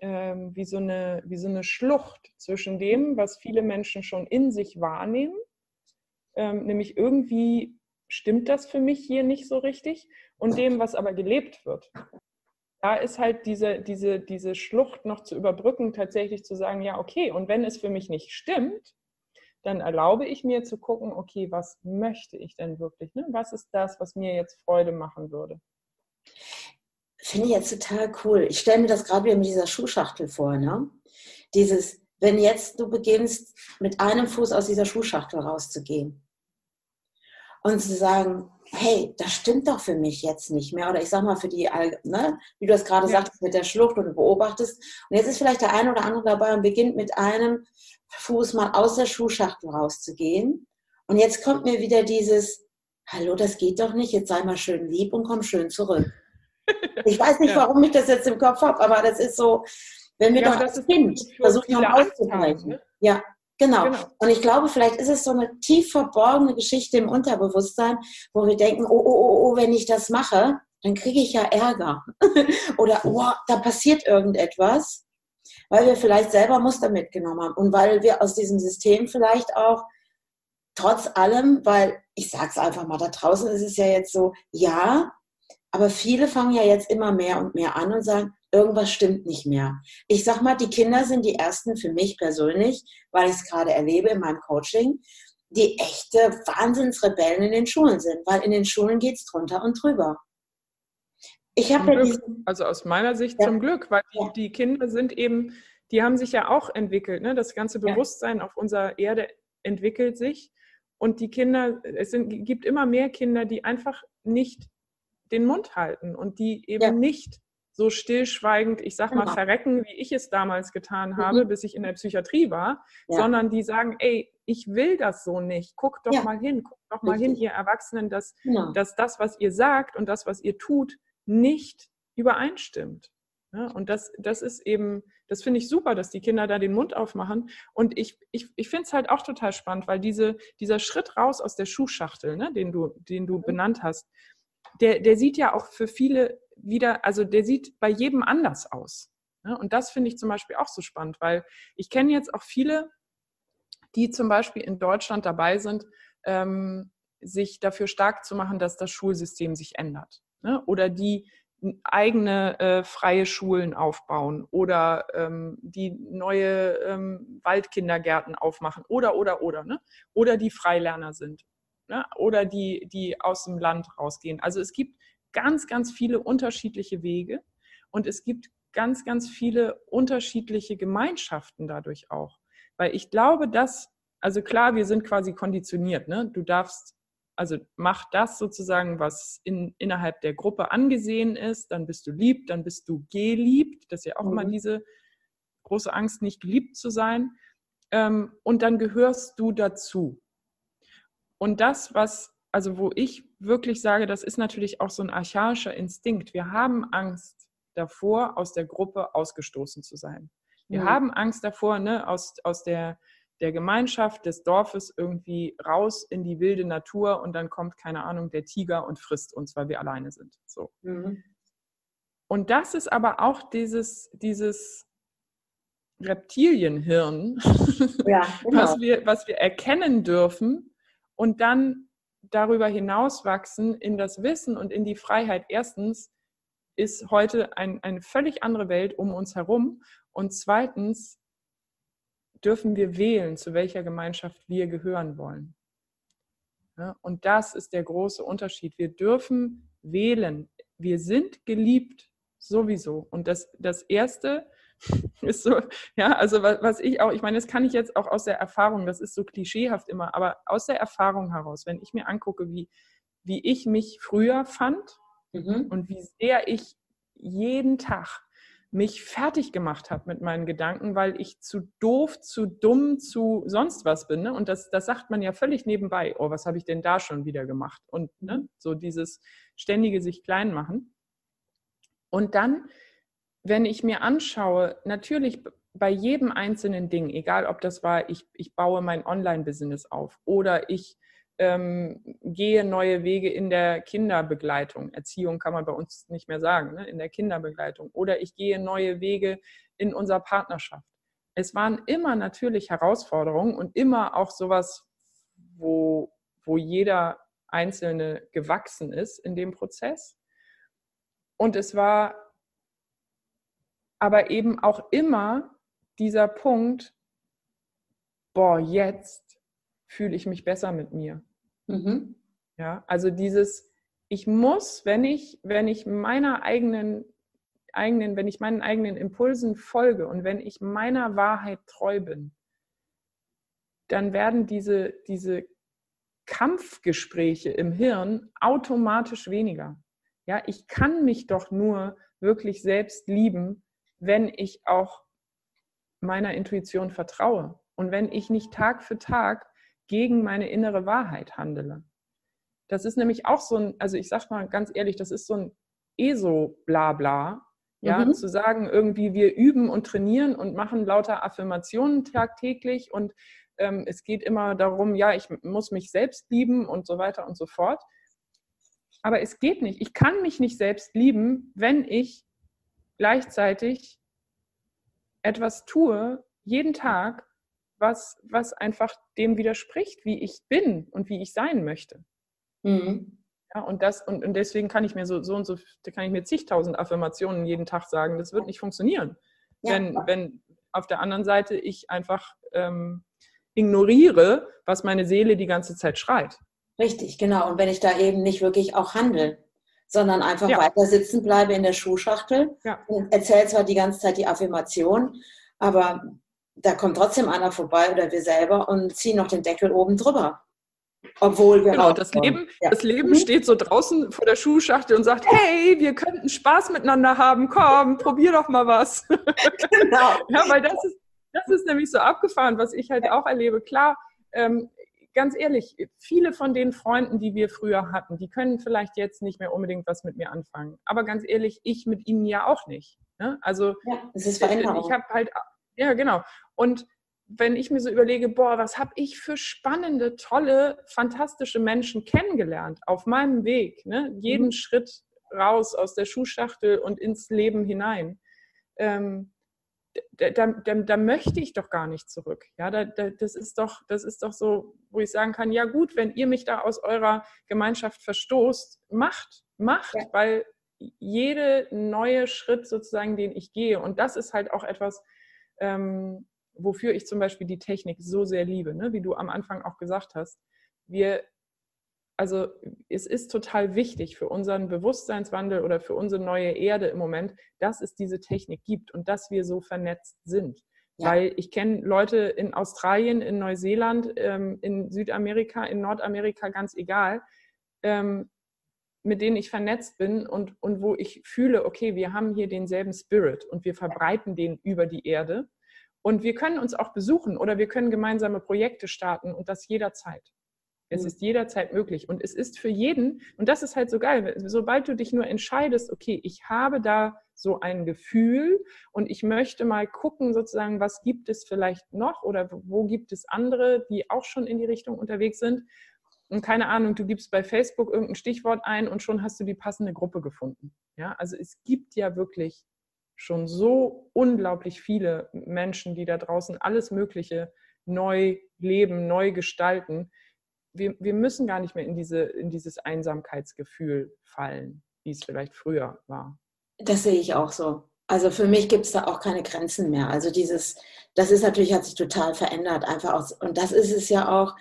ähm, wie, so eine, wie so eine Schlucht zwischen dem, was viele Menschen schon in sich wahrnehmen ähm, nämlich irgendwie stimmt das für mich hier nicht so richtig und dem, was aber gelebt wird. Da ist halt diese, diese, diese Schlucht noch zu überbrücken, tatsächlich zu sagen, ja, okay, und wenn es für mich nicht stimmt, dann erlaube ich mir zu gucken, okay, was möchte ich denn wirklich? Ne? Was ist das, was mir jetzt Freude machen würde? Finde ich jetzt total cool. Ich stelle mir das gerade wieder mit dieser Schuhschachtel vor. Ne? Dieses, wenn jetzt du beginnst, mit einem Fuß aus dieser Schuhschachtel rauszugehen und zu sagen, hey, das stimmt doch für mich jetzt nicht mehr. Oder ich sag mal für die, ne, wie du es gerade ja. sagtest, mit der Schlucht und du beobachtest. Und jetzt ist vielleicht der eine oder andere dabei und beginnt mit einem Fuß mal aus der Schuhschachtel rauszugehen. Und jetzt kommt mir wieder dieses, hallo, das geht doch nicht, jetzt sei mal schön lieb und komm schön zurück. Ich weiß nicht, ja. warum ich das jetzt im Kopf habe, aber das ist so, Wenn wir ja, doch als Kind versucht haben auszubrechen. Ne? Ja, genau. genau. Und ich glaube, vielleicht ist es so eine tief verborgene Geschichte im Unterbewusstsein, wo wir denken, oh, oh, oh, oh wenn ich das mache, dann kriege ich ja Ärger. Oder, oh, da passiert irgendetwas, weil wir vielleicht selber Muster mitgenommen haben und weil wir aus diesem System vielleicht auch trotz allem, weil ich sage es einfach mal, da draußen ist es ja jetzt so, ja, aber viele fangen ja jetzt immer mehr und mehr an und sagen, irgendwas stimmt nicht mehr. Ich sag mal, die Kinder sind die ersten für mich persönlich, weil ich es gerade erlebe in meinem Coaching, die echte Wahnsinnsrebellen in den Schulen sind, weil in den Schulen geht es drunter und drüber. Ich habe ja also aus meiner Sicht ja. zum Glück, weil die, die, Kinder sind eben, die haben sich ja auch entwickelt. Ne? Das ganze Bewusstsein ja. auf unserer Erde entwickelt sich. Und die Kinder, es sind, gibt immer mehr Kinder, die einfach nicht den Mund halten und die eben ja. nicht so stillschweigend, ich sag mal, genau. verrecken, wie ich es damals getan habe, mhm. bis ich in der Psychiatrie war, ja. sondern die sagen, ey, ich will das so nicht. Guck doch ja. mal hin, guck doch mal Richtig. hin, ihr Erwachsenen, dass, genau. dass das, was ihr sagt und das, was ihr tut, nicht übereinstimmt. Ja, und das, das ist eben, das finde ich super, dass die Kinder da den Mund aufmachen. Und ich, ich, ich finde es halt auch total spannend, weil diese, dieser Schritt raus aus der Schuhschachtel, ne, den, du, den du mhm. benannt hast, der, der sieht ja auch für viele wieder, also der sieht bei jedem anders aus. Ne? Und das finde ich zum Beispiel auch so spannend, weil ich kenne jetzt auch viele, die zum Beispiel in Deutschland dabei sind, ähm, sich dafür stark zu machen, dass das Schulsystem sich ändert. Ne? Oder die eigene äh, freie Schulen aufbauen oder ähm, die neue ähm, Waldkindergärten aufmachen oder, oder, oder. Ne? Oder die Freilerner sind ne? oder die, die aus dem Land rausgehen. Also es gibt ganz, ganz viele unterschiedliche Wege und es gibt ganz, ganz viele unterschiedliche Gemeinschaften dadurch auch. Weil ich glaube, dass, also klar, wir sind quasi konditioniert. Ne? Du darfst also mach das sozusagen, was in, innerhalb der Gruppe angesehen ist, dann bist du lieb, dann bist du geliebt. Das ist ja auch mhm. immer diese große Angst, nicht geliebt zu sein. Ähm, und dann gehörst du dazu. Und das, was, also wo ich wirklich sage, das ist natürlich auch so ein archaischer Instinkt. Wir haben Angst davor, aus der Gruppe ausgestoßen zu sein. Wir mhm. haben Angst davor, ne, aus, aus der der Gemeinschaft, des Dorfes irgendwie raus in die wilde Natur und dann kommt, keine Ahnung, der Tiger und frisst uns, weil wir alleine sind. So. Mhm. Und das ist aber auch dieses, dieses Reptilienhirn, ja, genau. was, wir, was wir erkennen dürfen und dann darüber hinaus wachsen in das Wissen und in die Freiheit. Erstens ist heute ein, eine völlig andere Welt um uns herum und zweitens dürfen wir wählen, zu welcher Gemeinschaft wir gehören wollen. Ja, und das ist der große Unterschied. Wir dürfen wählen. Wir sind geliebt sowieso. Und das, das Erste ist so, ja, also was, was ich auch, ich meine, das kann ich jetzt auch aus der Erfahrung, das ist so klischeehaft immer, aber aus der Erfahrung heraus, wenn ich mir angucke, wie, wie ich mich früher fand mhm. und wie sehr ich jeden Tag mich fertig gemacht habe mit meinen Gedanken, weil ich zu doof, zu dumm, zu sonst was bin. Ne? Und das, das sagt man ja völlig nebenbei. Oh, was habe ich denn da schon wieder gemacht? Und ne, so dieses ständige sich klein machen. Und dann, wenn ich mir anschaue, natürlich bei jedem einzelnen Ding, egal ob das war, ich, ich baue mein Online-Business auf oder ich ähm, gehe neue Wege in der Kinderbegleitung. Erziehung kann man bei uns nicht mehr sagen, ne? in der Kinderbegleitung. Oder ich gehe neue Wege in unserer Partnerschaft. Es waren immer natürlich Herausforderungen und immer auch sowas, wo, wo jeder Einzelne gewachsen ist in dem Prozess. Und es war aber eben auch immer dieser Punkt, boah, jetzt fühle ich mich besser mit mir. Mhm. Ja, also dieses, ich muss, wenn ich, wenn ich meiner eigenen, eigenen, wenn ich meinen eigenen Impulsen folge und wenn ich meiner Wahrheit treu bin, dann werden diese, diese Kampfgespräche im Hirn automatisch weniger. Ja, ich kann mich doch nur wirklich selbst lieben, wenn ich auch meiner Intuition vertraue und wenn ich nicht Tag für Tag gegen meine innere Wahrheit handele. Das ist nämlich auch so ein, also ich sag mal ganz ehrlich, das ist so ein ESO-Blabla, Ja, mhm. zu sagen, irgendwie wir üben und trainieren und machen lauter Affirmationen tagtäglich und ähm, es geht immer darum, ja, ich muss mich selbst lieben und so weiter und so fort. Aber es geht nicht. Ich kann mich nicht selbst lieben, wenn ich gleichzeitig etwas tue, jeden Tag, was, was einfach dem widerspricht, wie ich bin und wie ich sein möchte. Mhm. Ja, und, das, und, und deswegen kann ich mir so, so und so, da kann ich mir zigtausend Affirmationen jeden Tag sagen. Das wird nicht funktionieren. Ja. Wenn, wenn auf der anderen Seite ich einfach ähm, ignoriere, was meine Seele die ganze Zeit schreit. Richtig, genau. Und wenn ich da eben nicht wirklich auch handle, sondern einfach ja. weiter sitzen bleibe in der Schuhschachtel ja. und erzähle zwar die ganze Zeit die Affirmation, aber da kommt trotzdem einer vorbei oder wir selber und ziehen noch den Deckel oben drüber. Obwohl wir genau, das Leben, ja. das Leben mhm. steht so draußen vor der Schuhschachtel und sagt, hey, wir könnten Spaß miteinander haben, komm, probier doch mal was. Genau. ja, weil das ist, das ist nämlich so abgefahren, was ich halt auch erlebe. Klar, ähm, ganz ehrlich, viele von den Freunden, die wir früher hatten, die können vielleicht jetzt nicht mehr unbedingt was mit mir anfangen. Aber ganz ehrlich, ich mit ihnen ja auch nicht. Ne? Also ja, es ist Veränderung. ich habe halt, ja genau. Und wenn ich mir so überlege, boah, was habe ich für spannende, tolle, fantastische Menschen kennengelernt auf meinem Weg, ne? jeden mhm. Schritt raus aus der Schuhschachtel und ins Leben hinein. Ähm, da, da, da, möchte ich doch gar nicht zurück. Ja, da, das, ist doch, das ist doch so, wo ich sagen kann, ja gut, wenn ihr mich da aus eurer Gemeinschaft verstoßt, macht, macht, ja. weil jede neue Schritt sozusagen, den ich gehe, und das ist halt auch etwas, ähm, wofür ich zum Beispiel die Technik so sehr liebe, ne? wie du am Anfang auch gesagt hast. Wir, also es ist total wichtig für unseren Bewusstseinswandel oder für unsere neue Erde im Moment, dass es diese Technik gibt und dass wir so vernetzt sind. Ja. Weil ich kenne Leute in Australien, in Neuseeland, ähm, in Südamerika, in Nordamerika, ganz egal, ähm, mit denen ich vernetzt bin und, und wo ich fühle, okay, wir haben hier denselben Spirit und wir verbreiten den über die Erde. Und wir können uns auch besuchen oder wir können gemeinsame Projekte starten und das jederzeit. Es mhm. ist jederzeit möglich und es ist für jeden, und das ist halt so geil, sobald du dich nur entscheidest, okay, ich habe da so ein Gefühl und ich möchte mal gucken, sozusagen, was gibt es vielleicht noch oder wo gibt es andere, die auch schon in die Richtung unterwegs sind. Und keine Ahnung, du gibst bei Facebook irgendein Stichwort ein und schon hast du die passende Gruppe gefunden. Ja, also es gibt ja wirklich schon so unglaublich viele Menschen, die da draußen alles Mögliche neu leben, neu gestalten. Wir, wir müssen gar nicht mehr in, diese, in dieses Einsamkeitsgefühl fallen, wie es vielleicht früher war. Das sehe ich auch so. Also für mich gibt es da auch keine Grenzen mehr. Also dieses, das ist natürlich, hat sich total verändert, einfach aus, und das ist es ja auch,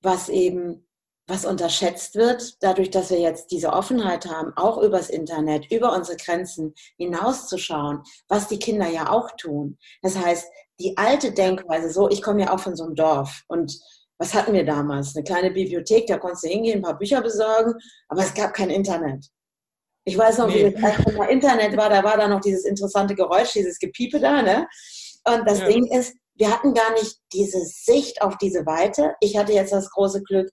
was eben was unterschätzt wird, dadurch, dass wir jetzt diese Offenheit haben, auch übers Internet, über unsere Grenzen hinauszuschauen, was die Kinder ja auch tun. Das heißt, die alte Denkweise, so, ich komme ja auch von so einem Dorf und was hatten wir damals? Eine kleine Bibliothek, da konntest du hingehen, ein paar Bücher besorgen, aber es gab kein Internet. Ich weiß noch, nee. wie das mal Internet war, da war da noch dieses interessante Geräusch, dieses Gepiepe da, ne? Und das ja. Ding ist, wir hatten gar nicht diese Sicht auf diese Weite. Ich hatte jetzt das große Glück,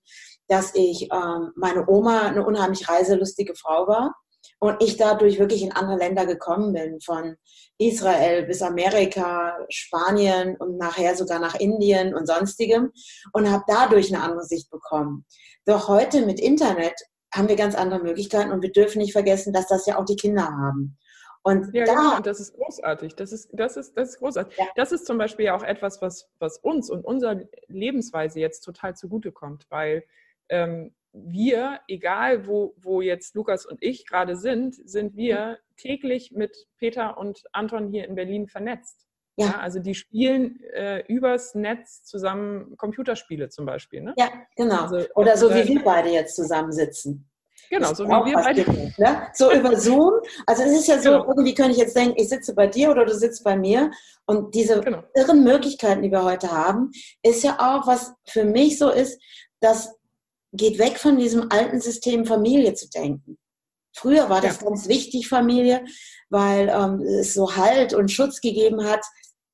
dass ich ähm, meine Oma eine unheimlich reiselustige Frau war und ich dadurch wirklich in andere Länder gekommen bin, von Israel bis Amerika, Spanien und nachher sogar nach Indien und sonstigem und habe dadurch eine andere Sicht bekommen. Doch heute mit Internet haben wir ganz andere Möglichkeiten und wir dürfen nicht vergessen, dass das ja auch die Kinder haben. Und ja, da, genau, und das ist großartig. Das ist, das ist, das ist großartig. Ja. Das ist zum Beispiel ja auch etwas, was, was uns und unserer Lebensweise jetzt total zugutekommt, weil ähm, wir, egal wo, wo jetzt Lukas und ich gerade sind, sind wir täglich mit Peter und Anton hier in Berlin vernetzt. Ja. ja also die spielen äh, übers Netz zusammen Computerspiele zum Beispiel. Ne? Ja, genau. Also, Oder so wie wir beide jetzt zusammensitzen. Genau, so wie wir beide. Gibt, ne? So über Zoom. Also es ist ja so, genau. irgendwie könnte ich jetzt denken, ich sitze bei dir oder du sitzt bei mir. Und diese genau. irren Möglichkeiten, die wir heute haben, ist ja auch, was für mich so ist, dass geht weg von diesem alten System Familie zu denken. Früher war das ja. ganz wichtig, Familie, weil ähm, es so Halt und Schutz gegeben hat.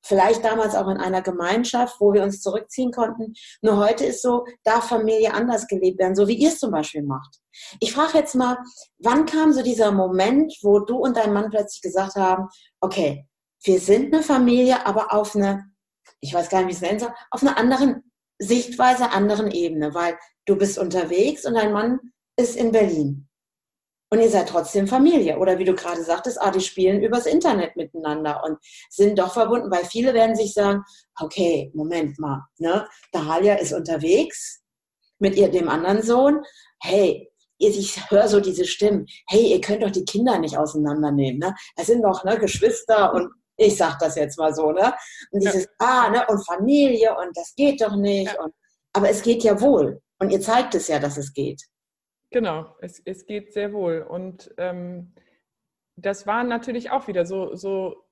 Vielleicht damals auch in einer Gemeinschaft, wo wir uns zurückziehen konnten. Nur heute ist so, darf Familie anders gelebt werden, so wie ihr es zum Beispiel macht. Ich frage jetzt mal, wann kam so dieser Moment, wo du und dein Mann plötzlich gesagt haben, okay, wir sind eine Familie, aber auf eine, ich weiß gar nicht, wie es nennen soll, auf einer anderen Sichtweise, anderen Ebene, weil du bist unterwegs und dein Mann ist in Berlin. Und ihr seid trotzdem Familie. Oder wie du gerade sagtest, ah, die spielen übers Internet miteinander und sind doch verbunden, weil viele werden sich sagen, okay, Moment mal, ne? Dahalia ist unterwegs mit ihr, dem anderen Sohn. Hey, ich höre so diese Stimmen. Hey, ihr könnt doch die Kinder nicht auseinandernehmen, ne? Es sind doch ne, Geschwister und ich sag das jetzt mal so, ne? Und dieses, ja. ah, ne, und Familie und das geht doch nicht. Ja. Und, aber es geht ja wohl. Und ihr zeigt es ja, dass es geht. Genau, es, es geht sehr wohl. Und ähm, das waren natürlich auch wieder so, so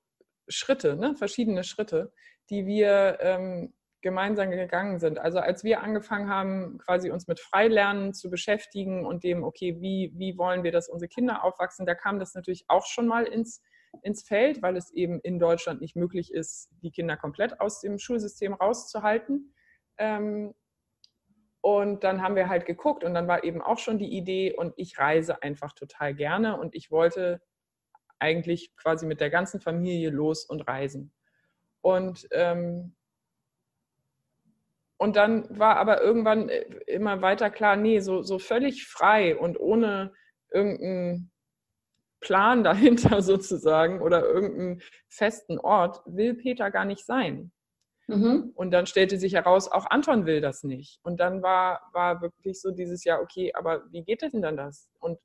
Schritte, ne? verschiedene Schritte, die wir ähm, gemeinsam gegangen sind. Also als wir angefangen haben, quasi uns mit Freilernen zu beschäftigen und dem, okay, wie, wie wollen wir, dass unsere Kinder aufwachsen, da kam das natürlich auch schon mal ins, ins Feld, weil es eben in Deutschland nicht möglich ist, die Kinder komplett aus dem Schulsystem rauszuhalten. Ähm, und dann haben wir halt geguckt und dann war eben auch schon die Idee und ich reise einfach total gerne und ich wollte eigentlich quasi mit der ganzen Familie los und reisen. Und, ähm, und dann war aber irgendwann äh, immer weiter klar, nee, so, so völlig frei und ohne irgendeinen Plan dahinter sozusagen oder irgendeinen festen Ort will Peter gar nicht sein. Mhm. Und dann stellte sich heraus, auch Anton will das nicht. Und dann war, war wirklich so dieses Jahr, okay, aber wie geht denn dann das? Und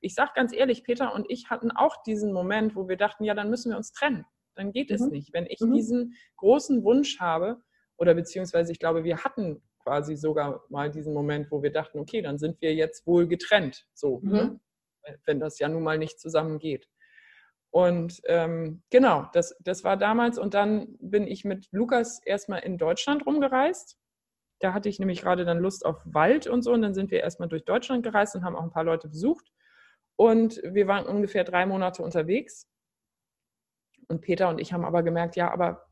ich sage ganz ehrlich, Peter und ich hatten auch diesen Moment, wo wir dachten, ja, dann müssen wir uns trennen. Dann geht mhm. es nicht. Wenn ich mhm. diesen großen Wunsch habe, oder beziehungsweise ich glaube, wir hatten quasi sogar mal diesen Moment, wo wir dachten, okay, dann sind wir jetzt wohl getrennt. So, ne? Wenn das ja nun mal nicht zusammengeht. Und ähm, genau, das, das war damals. Und dann bin ich mit Lukas erstmal in Deutschland rumgereist. Da hatte ich nämlich gerade dann Lust auf Wald und so. Und dann sind wir erstmal durch Deutschland gereist und haben auch ein paar Leute besucht. Und wir waren ungefähr drei Monate unterwegs. Und Peter und ich haben aber gemerkt, ja, aber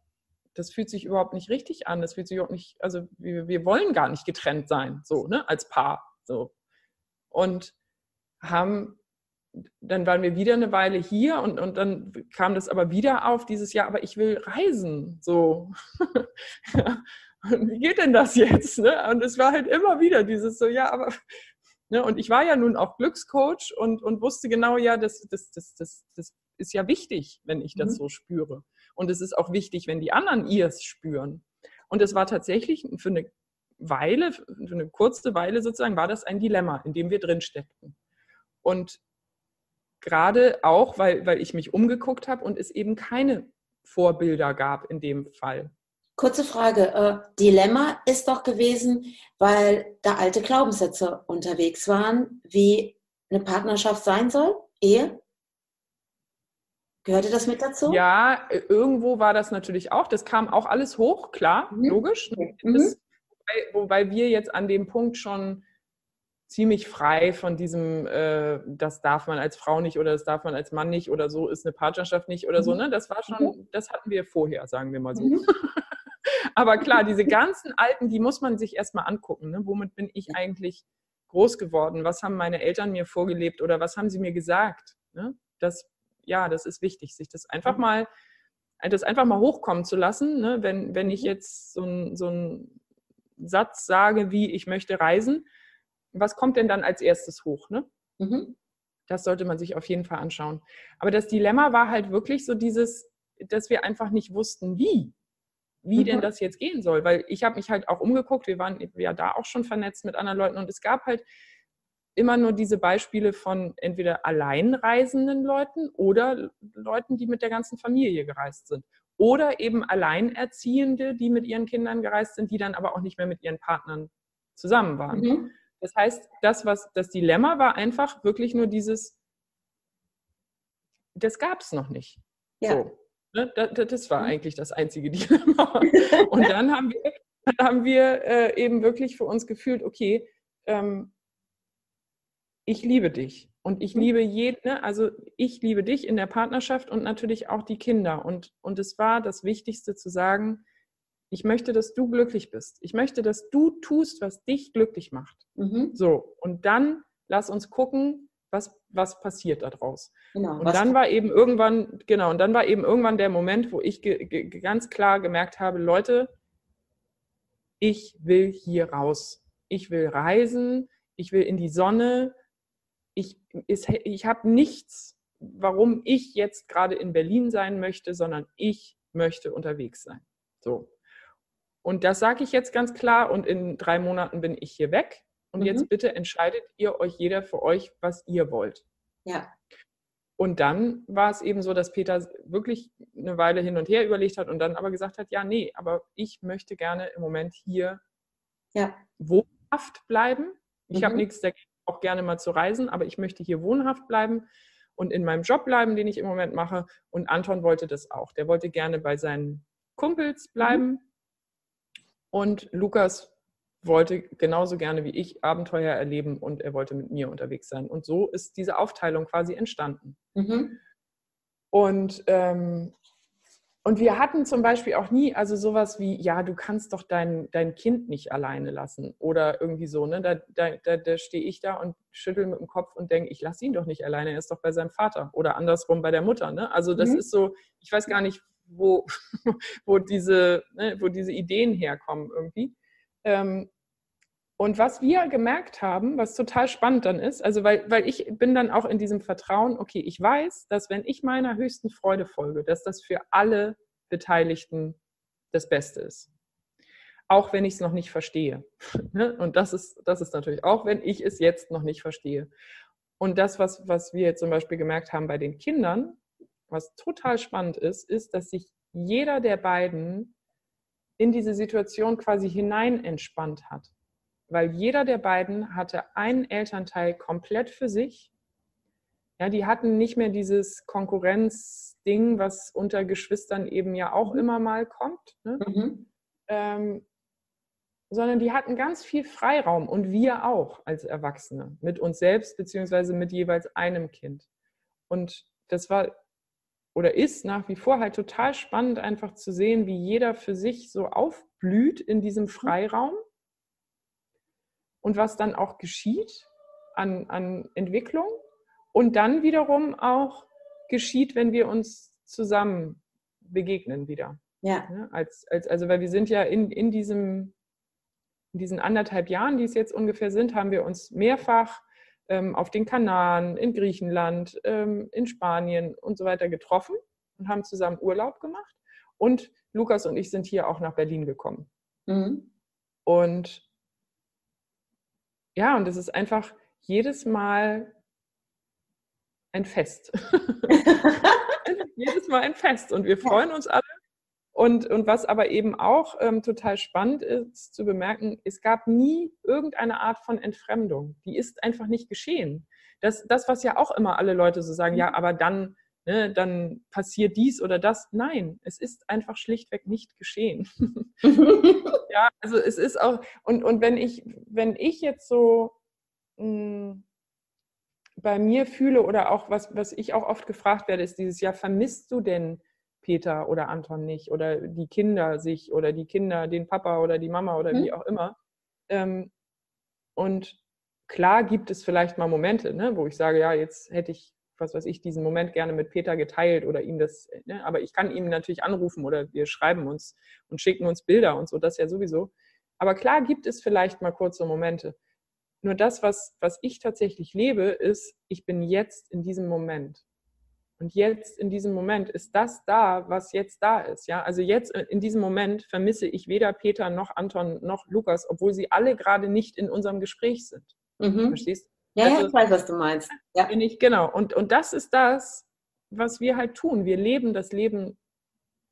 das fühlt sich überhaupt nicht richtig an. Das fühlt sich überhaupt nicht, also wir, wir wollen gar nicht getrennt sein, so, ne, als Paar. So. Und haben dann waren wir wieder eine Weile hier und, und dann kam das aber wieder auf dieses Jahr, aber ich will reisen. So. ja. Wie geht denn das jetzt? Ne? Und es war halt immer wieder dieses so, ja, aber. Ne? Und ich war ja nun auch Glückscoach und, und wusste genau, ja, das, das, das, das, das ist ja wichtig, wenn ich das mhm. so spüre. Und es ist auch wichtig, wenn die anderen ihrs spüren. Und es war tatsächlich für eine Weile, für eine kurze Weile sozusagen, war das ein Dilemma, in dem wir drin steckten. Und gerade auch, weil, weil ich mich umgeguckt habe und es eben keine Vorbilder gab in dem Fall. Kurze Frage. Äh, Dilemma ist doch gewesen, weil da alte Glaubenssätze unterwegs waren, wie eine Partnerschaft sein soll, Ehe. Gehörte das mit dazu? Ja, irgendwo war das natürlich auch. Das kam auch alles hoch, klar, mhm. logisch. Mhm. Das, wobei, wobei, wir jetzt an dem Punkt schon ziemlich frei von diesem, äh, das darf man als Frau nicht oder das darf man als Mann nicht oder so ist eine Partnerschaft nicht oder mhm. so. Ne? Das war schon, mhm. das hatten wir vorher, sagen wir mal so. Mhm. Aber klar, diese ganzen alten, die muss man sich erstmal angucken. Ne? Womit bin ich eigentlich groß geworden? Was haben meine Eltern mir vorgelebt oder was haben sie mir gesagt? Ne? Das, ja, das ist wichtig, sich das einfach mhm. mal, das einfach mal hochkommen zu lassen. Ne? Wenn, wenn ich mhm. jetzt so einen so Satz sage, wie ich möchte reisen, was kommt denn dann als erstes hoch? Ne? Mhm. Das sollte man sich auf jeden Fall anschauen. Aber das Dilemma war halt wirklich so dieses, dass wir einfach nicht wussten, wie. Wie mhm. denn das jetzt gehen soll. Weil ich habe mich halt auch umgeguckt, wir waren ja da auch schon vernetzt mit anderen Leuten und es gab halt immer nur diese Beispiele von entweder alleinreisenden Leuten oder Leuten, die mit der ganzen Familie gereist sind. Oder eben Alleinerziehende, die mit ihren Kindern gereist sind, die dann aber auch nicht mehr mit ihren Partnern zusammen waren. Mhm. Das heißt, das, was das Dilemma war einfach wirklich nur dieses, das gab es noch nicht. Ja. So, ne? das, das, war mhm. eigentlich das einzige Dilemma. Und dann haben wir, dann haben wir äh, eben wirklich für uns gefühlt, okay, ähm, ich liebe dich. Und ich mhm. liebe jeden, ne? also ich liebe dich in der Partnerschaft und natürlich auch die Kinder. Und, und es war das Wichtigste zu sagen, ich möchte, dass du glücklich bist. Ich möchte, dass du tust, was dich glücklich macht. Mhm. So, und dann lass uns gucken, was, was passiert daraus. Genau, und dann war eben irgendwann, genau, und dann war eben irgendwann der Moment, wo ich ganz klar gemerkt habe, Leute, ich will hier raus. Ich will reisen, ich will in die Sonne. Ich, ich habe nichts, warum ich jetzt gerade in Berlin sein möchte, sondern ich möchte unterwegs sein. So. Und das sage ich jetzt ganz klar und in drei Monaten bin ich hier weg. Und mhm. jetzt bitte entscheidet ihr euch jeder für euch, was ihr wollt. Ja. Und dann war es eben so, dass Peter wirklich eine Weile hin und her überlegt hat und dann aber gesagt hat, ja, nee, aber ich möchte gerne im Moment hier ja. wohnhaft bleiben. Ich mhm. habe nichts dagegen, auch gerne mal zu reisen, aber ich möchte hier wohnhaft bleiben und in meinem Job bleiben, den ich im Moment mache. Und Anton wollte das auch. Der wollte gerne bei seinen Kumpels bleiben. Mhm. Und Lukas wollte genauso gerne wie ich Abenteuer erleben und er wollte mit mir unterwegs sein. Und so ist diese Aufteilung quasi entstanden. Mhm. Und, ähm, und wir hatten zum Beispiel auch nie, also sowas wie, ja, du kannst doch dein, dein Kind nicht alleine lassen oder irgendwie so. Ne? Da, da, da, da stehe ich da und schüttel mit dem Kopf und denke, ich lasse ihn doch nicht alleine, er ist doch bei seinem Vater oder andersrum bei der Mutter. Ne? Also das mhm. ist so, ich weiß gar nicht, wo, wo, diese, ne, wo diese Ideen herkommen irgendwie. Ähm, und was wir gemerkt haben, was total spannend dann ist, also weil, weil ich bin dann auch in diesem Vertrauen, okay, ich weiß, dass wenn ich meiner höchsten Freude folge, dass das für alle Beteiligten das Beste ist. Auch wenn ich es noch nicht verstehe. Ne? Und das ist, das ist natürlich auch, wenn ich es jetzt noch nicht verstehe. Und das, was, was wir zum Beispiel gemerkt haben bei den Kindern, was total spannend ist, ist, dass sich jeder der beiden in diese Situation quasi hinein entspannt hat weil jeder der beiden hatte einen Elternteil komplett für sich. Ja, die hatten nicht mehr dieses Konkurrenzding, was unter Geschwistern eben ja auch mhm. immer mal kommt, ne? mhm. ähm, sondern die hatten ganz viel Freiraum und wir auch als Erwachsene mit uns selbst beziehungsweise mit jeweils einem Kind. Und das war oder ist nach wie vor halt total spannend, einfach zu sehen, wie jeder für sich so aufblüht in diesem mhm. Freiraum und was dann auch geschieht an, an Entwicklung und dann wiederum auch geschieht, wenn wir uns zusammen begegnen wieder. Ja. ja als, als, also weil wir sind ja in, in, diesem, in diesen anderthalb Jahren, die es jetzt ungefähr sind, haben wir uns mehrfach ähm, auf den Kanaren, in Griechenland, ähm, in Spanien und so weiter getroffen und haben zusammen Urlaub gemacht. Und Lukas und ich sind hier auch nach Berlin gekommen. Mhm. Und ja, und es ist einfach jedes Mal ein Fest. jedes Mal ein Fest. Und wir freuen uns alle. Und, und was aber eben auch ähm, total spannend ist zu bemerken, es gab nie irgendeine Art von Entfremdung. Die ist einfach nicht geschehen. Das, das was ja auch immer alle Leute so sagen, ja, mhm. aber dann, ne, dann passiert dies oder das. Nein, es ist einfach schlichtweg nicht geschehen. ja, also es ist auch, und, und wenn ich, wenn ich jetzt so mh, hm, bei mir fühle oder auch was, was ich auch oft gefragt werde, ist dieses Jahr, vermisst du denn Peter oder Anton nicht oder die Kinder sich oder die Kinder, den Papa oder die Mama oder mhm. wie auch immer? Ähm, und klar gibt es vielleicht mal Momente, ne, wo ich sage, ja, jetzt hätte ich was weiß ich, diesen Moment gerne mit Peter geteilt oder ihm das, ne? aber ich kann ihm natürlich anrufen oder wir schreiben uns und schicken uns Bilder und so, das ja sowieso. Aber klar gibt es vielleicht mal kurze Momente. Nur das, was, was ich tatsächlich lebe, ist, ich bin jetzt in diesem Moment. Und jetzt in diesem Moment ist das da, was jetzt da ist. Ja, also jetzt in diesem Moment vermisse ich weder Peter noch Anton noch Lukas, obwohl sie alle gerade nicht in unserem Gespräch sind. Mhm. Verstehst du? Ja, also, ich weiß, was du meinst. Ja. Bin ich, genau. Und, und das ist das, was wir halt tun. Wir leben das Leben,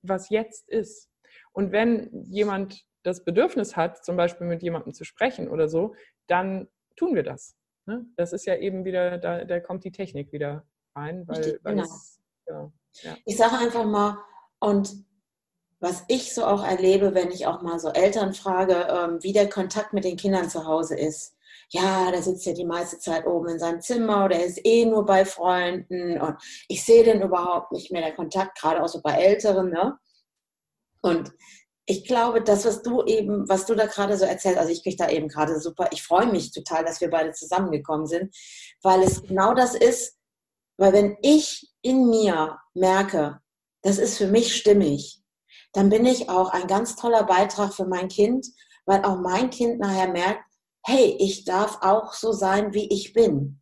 was jetzt ist. Und wenn jemand das Bedürfnis hat, zum Beispiel mit jemandem zu sprechen oder so, dann tun wir das. Ne? Das ist ja eben wieder, da, da kommt die Technik wieder rein, weil, weil genau. es, ja, ja. Ich sage einfach mal, und was ich so auch erlebe, wenn ich auch mal so Eltern frage, ähm, wie der Kontakt mit den Kindern zu Hause ist ja, der sitzt ja die meiste Zeit oben in seinem Zimmer oder ist eh nur bei Freunden und ich sehe den überhaupt nicht mehr, der Kontakt, gerade auch so bei Älteren. Ne? Und ich glaube, das, was du eben, was du da gerade so erzählst, also ich kriege da eben gerade super, ich freue mich total, dass wir beide zusammengekommen sind, weil es genau das ist, weil wenn ich in mir merke, das ist für mich stimmig, dann bin ich auch ein ganz toller Beitrag für mein Kind, weil auch mein Kind nachher merkt, hey, ich darf auch so sein, wie ich bin.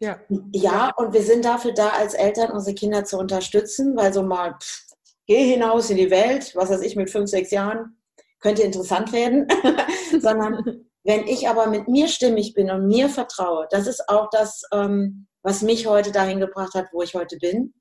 Ja. ja, und wir sind dafür da, als Eltern unsere Kinder zu unterstützen, weil so mal, pff, geh hinaus in die Welt, was weiß ich, mit fünf, sechs Jahren, könnte interessant werden, sondern wenn ich aber mit mir stimmig bin und mir vertraue, das ist auch das, ähm, was mich heute dahin gebracht hat, wo ich heute bin,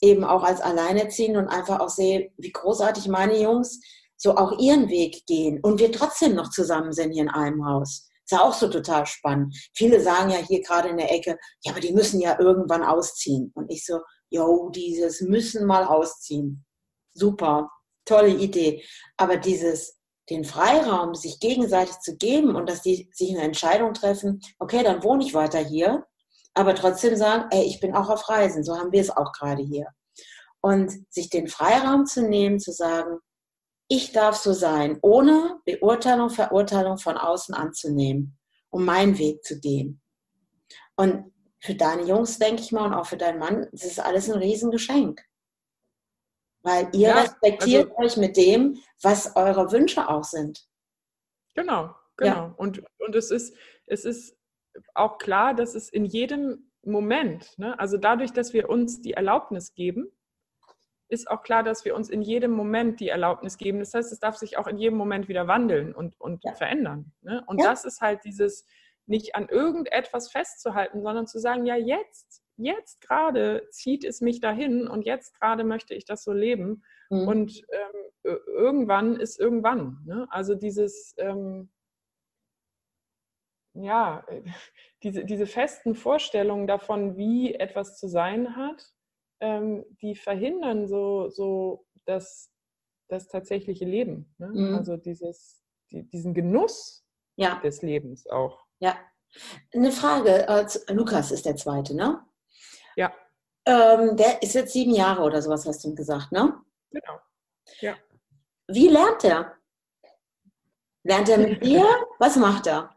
eben auch als Alleinerziehende und einfach auch sehe, wie großartig meine Jungs so auch ihren Weg gehen und wir trotzdem noch zusammen sind hier in einem Haus. Ist ja auch so total spannend. Viele sagen ja hier gerade in der Ecke, ja, aber die müssen ja irgendwann ausziehen. Und ich so, yo, dieses müssen mal ausziehen super, tolle Idee. Aber dieses, den Freiraum, sich gegenseitig zu geben und dass die sich eine Entscheidung treffen, okay, dann wohne ich weiter hier, aber trotzdem sagen, ey, ich bin auch auf Reisen, so haben wir es auch gerade hier. Und sich den Freiraum zu nehmen, zu sagen, ich darf so sein, ohne Beurteilung, Verurteilung von außen anzunehmen, um meinen Weg zu gehen. Und für deine Jungs, denke ich mal, und auch für deinen Mann, das ist alles ein Riesengeschenk. Weil ihr ja, respektiert also, euch mit dem, was eure Wünsche auch sind. Genau, genau. Ja. Und, und es, ist, es ist auch klar, dass es in jedem Moment, ne, also dadurch, dass wir uns die Erlaubnis geben, ist auch klar, dass wir uns in jedem Moment die Erlaubnis geben. Das heißt, es darf sich auch in jedem Moment wieder wandeln und, und ja. verändern. Ne? Und das ist halt dieses, nicht an irgendetwas festzuhalten, sondern zu sagen, ja, jetzt jetzt gerade zieht es mich dahin und jetzt gerade möchte ich das so leben. Mhm. Und ähm, irgendwann ist irgendwann. Ne? Also dieses, ähm, ja, diese, diese festen Vorstellungen davon, wie etwas zu sein hat, ähm, die verhindern so, so das, das tatsächliche Leben. Ne? Mhm. Also dieses, die, diesen Genuss ja. des Lebens auch. Ja. Eine Frage, äh, Lukas ist der zweite, ne? Ja. Ähm, der ist jetzt sieben Jahre oder sowas, hast du gesagt, ne? Genau. Ja. Wie lernt er? Lernt er mit dir? Was macht er?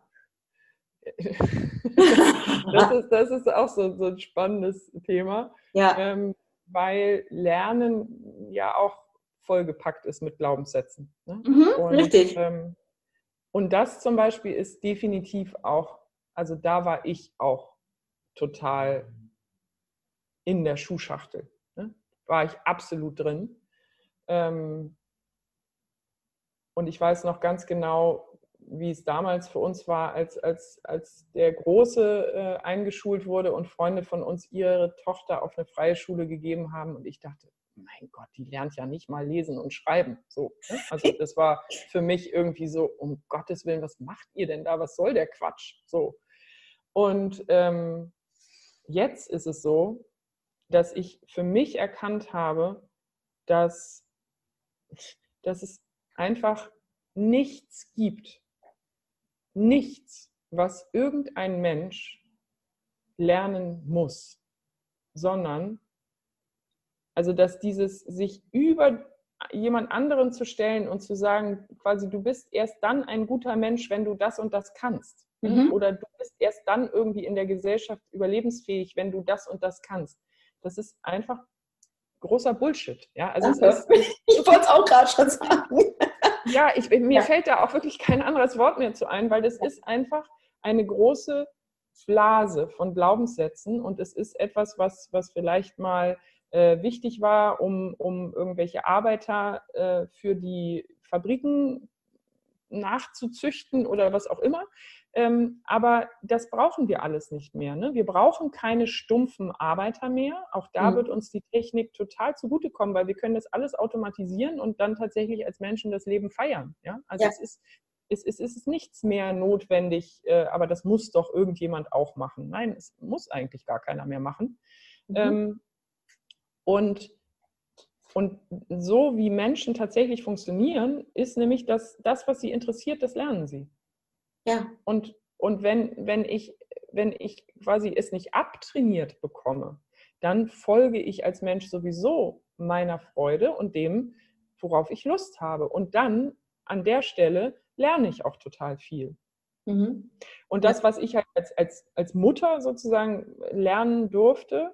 das, ist, das ist auch so, so ein spannendes Thema. Ja. Ähm, weil Lernen ja auch vollgepackt ist mit Glaubenssätzen. Ne? Mhm, und, richtig. Ähm, und das zum Beispiel ist definitiv auch, also da war ich auch total in der Schuhschachtel. Ne? War ich absolut drin. Ähm, und ich weiß noch ganz genau, wie es damals für uns war, als, als, als der Große äh, eingeschult wurde und Freunde von uns ihre Tochter auf eine freie Schule gegeben haben. Und ich dachte, mein Gott, die lernt ja nicht mal lesen und schreiben. So, ne? Also das war für mich irgendwie so, um Gottes Willen, was macht ihr denn da? Was soll der Quatsch? So. Und ähm, jetzt ist es so, dass ich für mich erkannt habe, dass, dass es einfach nichts gibt, nichts, was irgendein Mensch lernen muss, sondern also dass dieses sich über jemand anderen zu stellen und zu sagen, quasi du bist erst dann ein guter Mensch, wenn du das und das kannst. Mhm. Oder du bist erst dann irgendwie in der Gesellschaft überlebensfähig, wenn du das und das kannst das ist einfach großer Bullshit. Ja, also ist, ich wollte es auch gerade schon sagen. Ja, ich, mir ja. fällt da auch wirklich kein anderes Wort mehr zu ein, weil das ist einfach eine große Blase von Glaubenssätzen und es ist etwas, was, was vielleicht mal äh, wichtig war, um, um irgendwelche Arbeiter äh, für die Fabriken nachzuzüchten oder was auch immer. Ähm, aber das brauchen wir alles nicht mehr. Ne? Wir brauchen keine stumpfen Arbeiter mehr. Auch da mhm. wird uns die Technik total zugutekommen, weil wir können das alles automatisieren und dann tatsächlich als Menschen das Leben feiern. Ja? Also ja. es ist es, es, ist nichts mehr notwendig, äh, aber das muss doch irgendjemand auch machen. Nein, es muss eigentlich gar keiner mehr machen. Mhm. Ähm, und, und so wie Menschen tatsächlich funktionieren, ist nämlich, dass das, was sie interessiert, das lernen sie. Ja. Und, und wenn, wenn, ich, wenn ich quasi es nicht abtrainiert bekomme, dann folge ich als Mensch sowieso meiner Freude und dem, worauf ich Lust habe. Und dann an der Stelle lerne ich auch total viel. Mhm. Und das, was ich halt als, als, als Mutter sozusagen lernen durfte,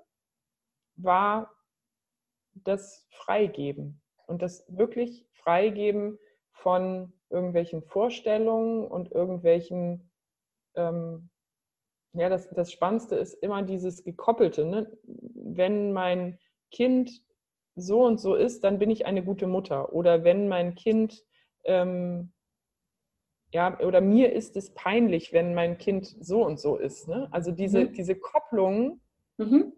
war das Freigeben. Und das wirklich Freigeben von irgendwelchen Vorstellungen und irgendwelchen, ähm, ja, das, das Spannendste ist immer dieses Gekoppelte. Ne? Wenn mein Kind so und so ist, dann bin ich eine gute Mutter. Oder wenn mein Kind, ähm, ja, oder mir ist es peinlich, wenn mein Kind so und so ist. Ne? Also diese, mhm. diese Kopplung, mhm.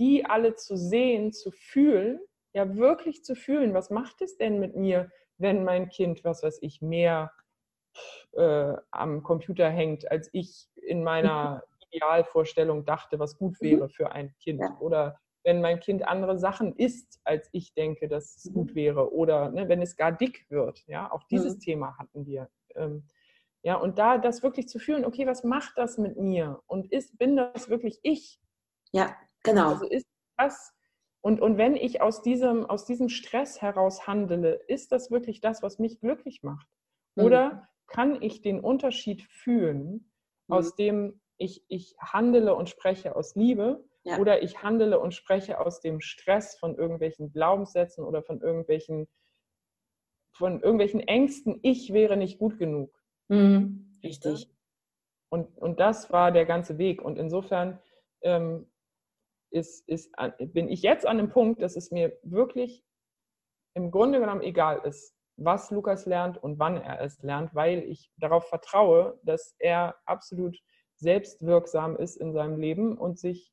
Die alle zu sehen, zu fühlen, ja wirklich zu fühlen, was macht es denn mit mir, wenn mein Kind, was weiß ich, mehr äh, am Computer hängt, als ich in meiner Idealvorstellung dachte, was gut mhm. wäre für ein Kind. Oder wenn mein Kind andere Sachen isst, als ich denke, dass es gut mhm. wäre. Oder ne, wenn es gar dick wird. Ja, auch dieses mhm. Thema hatten wir. Ähm, ja, und da das wirklich zu fühlen, okay, was macht das mit mir? Und ist, bin das wirklich ich? Ja, genau. Also ist das, und, und wenn ich aus diesem, aus diesem Stress heraus handele, ist das wirklich das, was mich glücklich macht? Mhm. Oder mhm. kann ich den Unterschied fühlen, mhm. aus dem ich, ich handele und spreche aus Liebe ja. oder ich handele und spreche aus dem Stress von irgendwelchen Glaubenssätzen oder von irgendwelchen, von irgendwelchen Ängsten, ich wäre nicht gut genug. Mhm. Richtig. Und, und das war der ganze Weg. Und insofern ähm, ist, ist, bin ich jetzt an dem Punkt, dass es mir wirklich im Grunde genommen egal ist, was Lukas lernt und wann er es lernt, weil ich darauf vertraue, dass er absolut selbstwirksam ist in seinem Leben und sich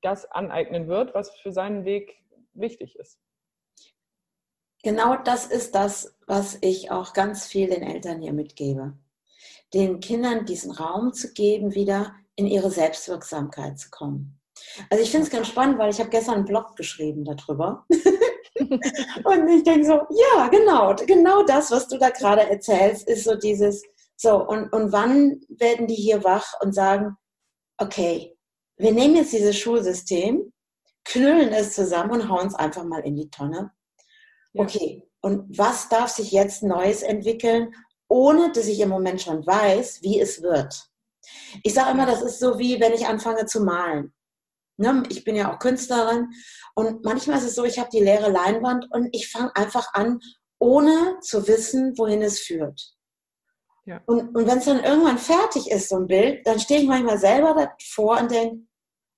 das aneignen wird, was für seinen Weg wichtig ist. Genau das ist das, was ich auch ganz vielen Eltern hier mitgebe. Den Kindern diesen Raum zu geben, wieder in ihre Selbstwirksamkeit zu kommen. Also ich finde es ganz spannend, weil ich habe gestern einen Blog geschrieben darüber. und ich denke so, ja, genau, genau das, was du da gerade erzählst, ist so dieses, so, und, und wann werden die hier wach und sagen, okay, wir nehmen jetzt dieses Schulsystem, knüllen es zusammen und hauen es einfach mal in die Tonne. Okay, und was darf sich jetzt Neues entwickeln, ohne dass ich im Moment schon weiß, wie es wird? Ich sage immer, das ist so wie, wenn ich anfange zu malen. Ne? Ich bin ja auch Künstlerin und manchmal ist es so, ich habe die leere Leinwand und ich fange einfach an, ohne zu wissen, wohin es führt. Ja. Und, und wenn es dann irgendwann fertig ist, so ein Bild, dann stehe ich manchmal selber davor und denke,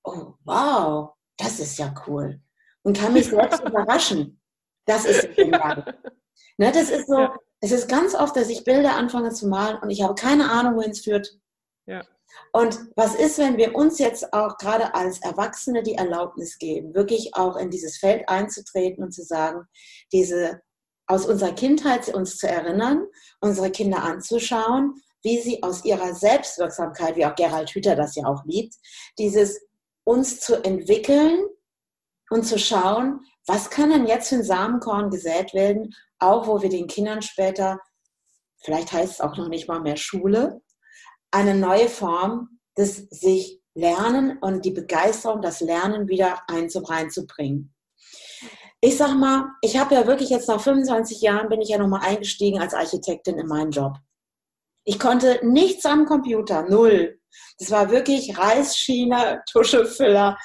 oh wow, das ist ja cool. Und kann mich selbst überraschen. Das ist genial. Ne, das ist so, ja. es ist ganz oft, dass ich Bilder anfange zu malen und ich habe keine Ahnung, wohin es führt. Ja. Und was ist, wenn wir uns jetzt auch gerade als Erwachsene die Erlaubnis geben, wirklich auch in dieses Feld einzutreten und zu sagen, diese aus unserer Kindheit uns zu erinnern, unsere Kinder anzuschauen, wie sie aus ihrer Selbstwirksamkeit, wie auch Gerald Hüther das ja auch liebt, dieses uns zu entwickeln und zu schauen, was kann denn jetzt für ein Samenkorn gesät werden, auch wo wir den Kindern später, vielleicht heißt es auch noch nicht mal mehr Schule, eine neue Form des sich Lernen und die Begeisterung, das Lernen wieder reinzubringen. Ich sag mal, ich habe ja wirklich jetzt nach 25 Jahren bin ich ja nochmal eingestiegen als Architektin in meinen Job. Ich konnte nichts am Computer, null. Das war wirklich Reißschiene, Tuschefüller.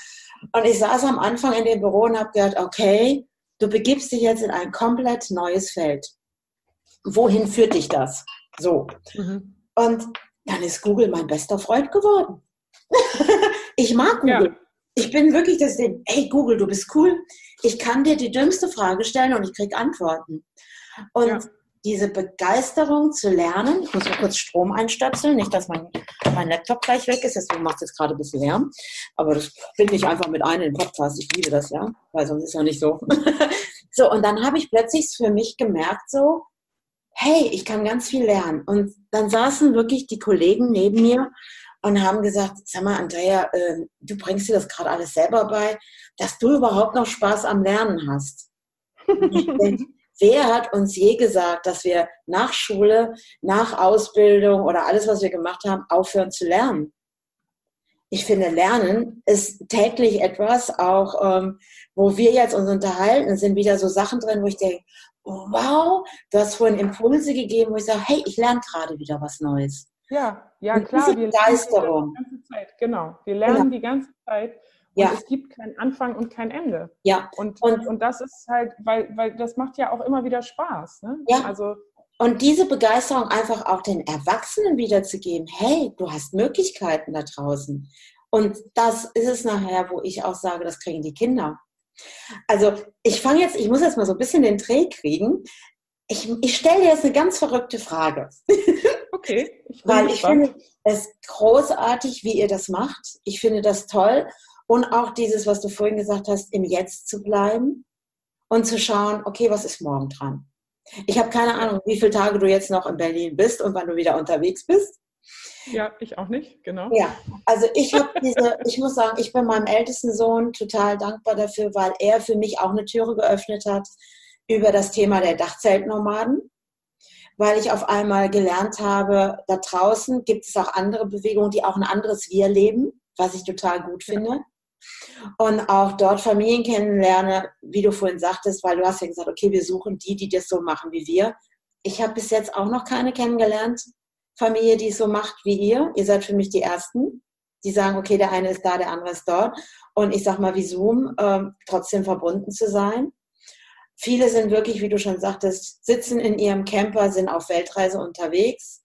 Und ich saß am Anfang in dem Büro und habe gedacht, okay, du begibst dich jetzt in ein komplett neues Feld. Wohin führt dich das? So. Mhm. Und dann ist Google mein bester Freund geworden. ich mag Google. Ja. Ich bin wirklich das Ding, hey Google, du bist cool. Ich kann dir die dümmste Frage stellen und ich kriege Antworten. Und ja. diese Begeisterung zu lernen, ich muss mal kurz Strom einstöpseln, nicht, dass mein, mein Laptop gleich weg ist, deswegen macht es jetzt gerade ein bisschen Lärm. Aber das bin ich einfach mit ein in den Podcast. Ich liebe das, ja, weil sonst ist ja nicht so. so, und dann habe ich plötzlich für mich gemerkt, so, hey, ich kann ganz viel lernen. Und dann saßen wirklich die Kollegen neben mir und haben gesagt, sag mal, Andrea, äh, du bringst dir das gerade alles selber bei, dass du überhaupt noch Spaß am Lernen hast. Wer hat uns je gesagt, dass wir nach Schule, nach Ausbildung oder alles, was wir gemacht haben, aufhören zu lernen? ich finde, Lernen ist täglich etwas, auch ähm, wo wir jetzt uns unterhalten, sind wieder so Sachen drin, wo ich denke, wow, du hast vorhin Impulse gegeben, wo ich sage, hey, ich lerne gerade wieder was Neues. Ja, ja, klar. Diese Begeisterung. Die ganze Zeit, genau. Wir lernen ja. die ganze Zeit. Und ja. es gibt keinen Anfang und kein Ende. Ja. Und, und, und das ist halt, weil, weil das macht ja auch immer wieder Spaß. Ne? Ja. Also, und diese Begeisterung einfach auch den Erwachsenen wiederzugeben. Hey, du hast Möglichkeiten da draußen. Und das ist es nachher, wo ich auch sage, das kriegen die Kinder. Also ich fange jetzt, ich muss jetzt mal so ein bisschen den Dreh kriegen. Ich, ich stelle dir jetzt eine ganz verrückte Frage. Okay. Ich Weil ich finde es großartig, wie ihr das macht. Ich finde das toll. Und auch dieses, was du vorhin gesagt hast, im Jetzt zu bleiben und zu schauen, okay, was ist morgen dran? Ich habe keine Ahnung, wie viele Tage du jetzt noch in Berlin bist und wann du wieder unterwegs bist. Ja, ich auch nicht, genau. Ja, also ich habe diese, ich muss sagen, ich bin meinem ältesten Sohn total dankbar dafür, weil er für mich auch eine Türe geöffnet hat über das Thema der Dachzeltnomaden, weil ich auf einmal gelernt habe, da draußen gibt es auch andere Bewegungen, die auch ein anderes Wir leben, was ich total gut finde. Und auch dort Familien kennenlerne, wie du vorhin sagtest, weil du hast ja gesagt, okay, wir suchen die, die das so machen wie wir. Ich habe bis jetzt auch noch keine kennengelernt, Familie, die es so macht wie ihr. Ihr seid für mich die Ersten, die sagen, okay, der eine ist da, der andere ist dort. Und ich sag mal, wie Zoom, äh, trotzdem verbunden zu sein. Viele sind wirklich, wie du schon sagtest, sitzen in ihrem Camper, sind auf Weltreise unterwegs.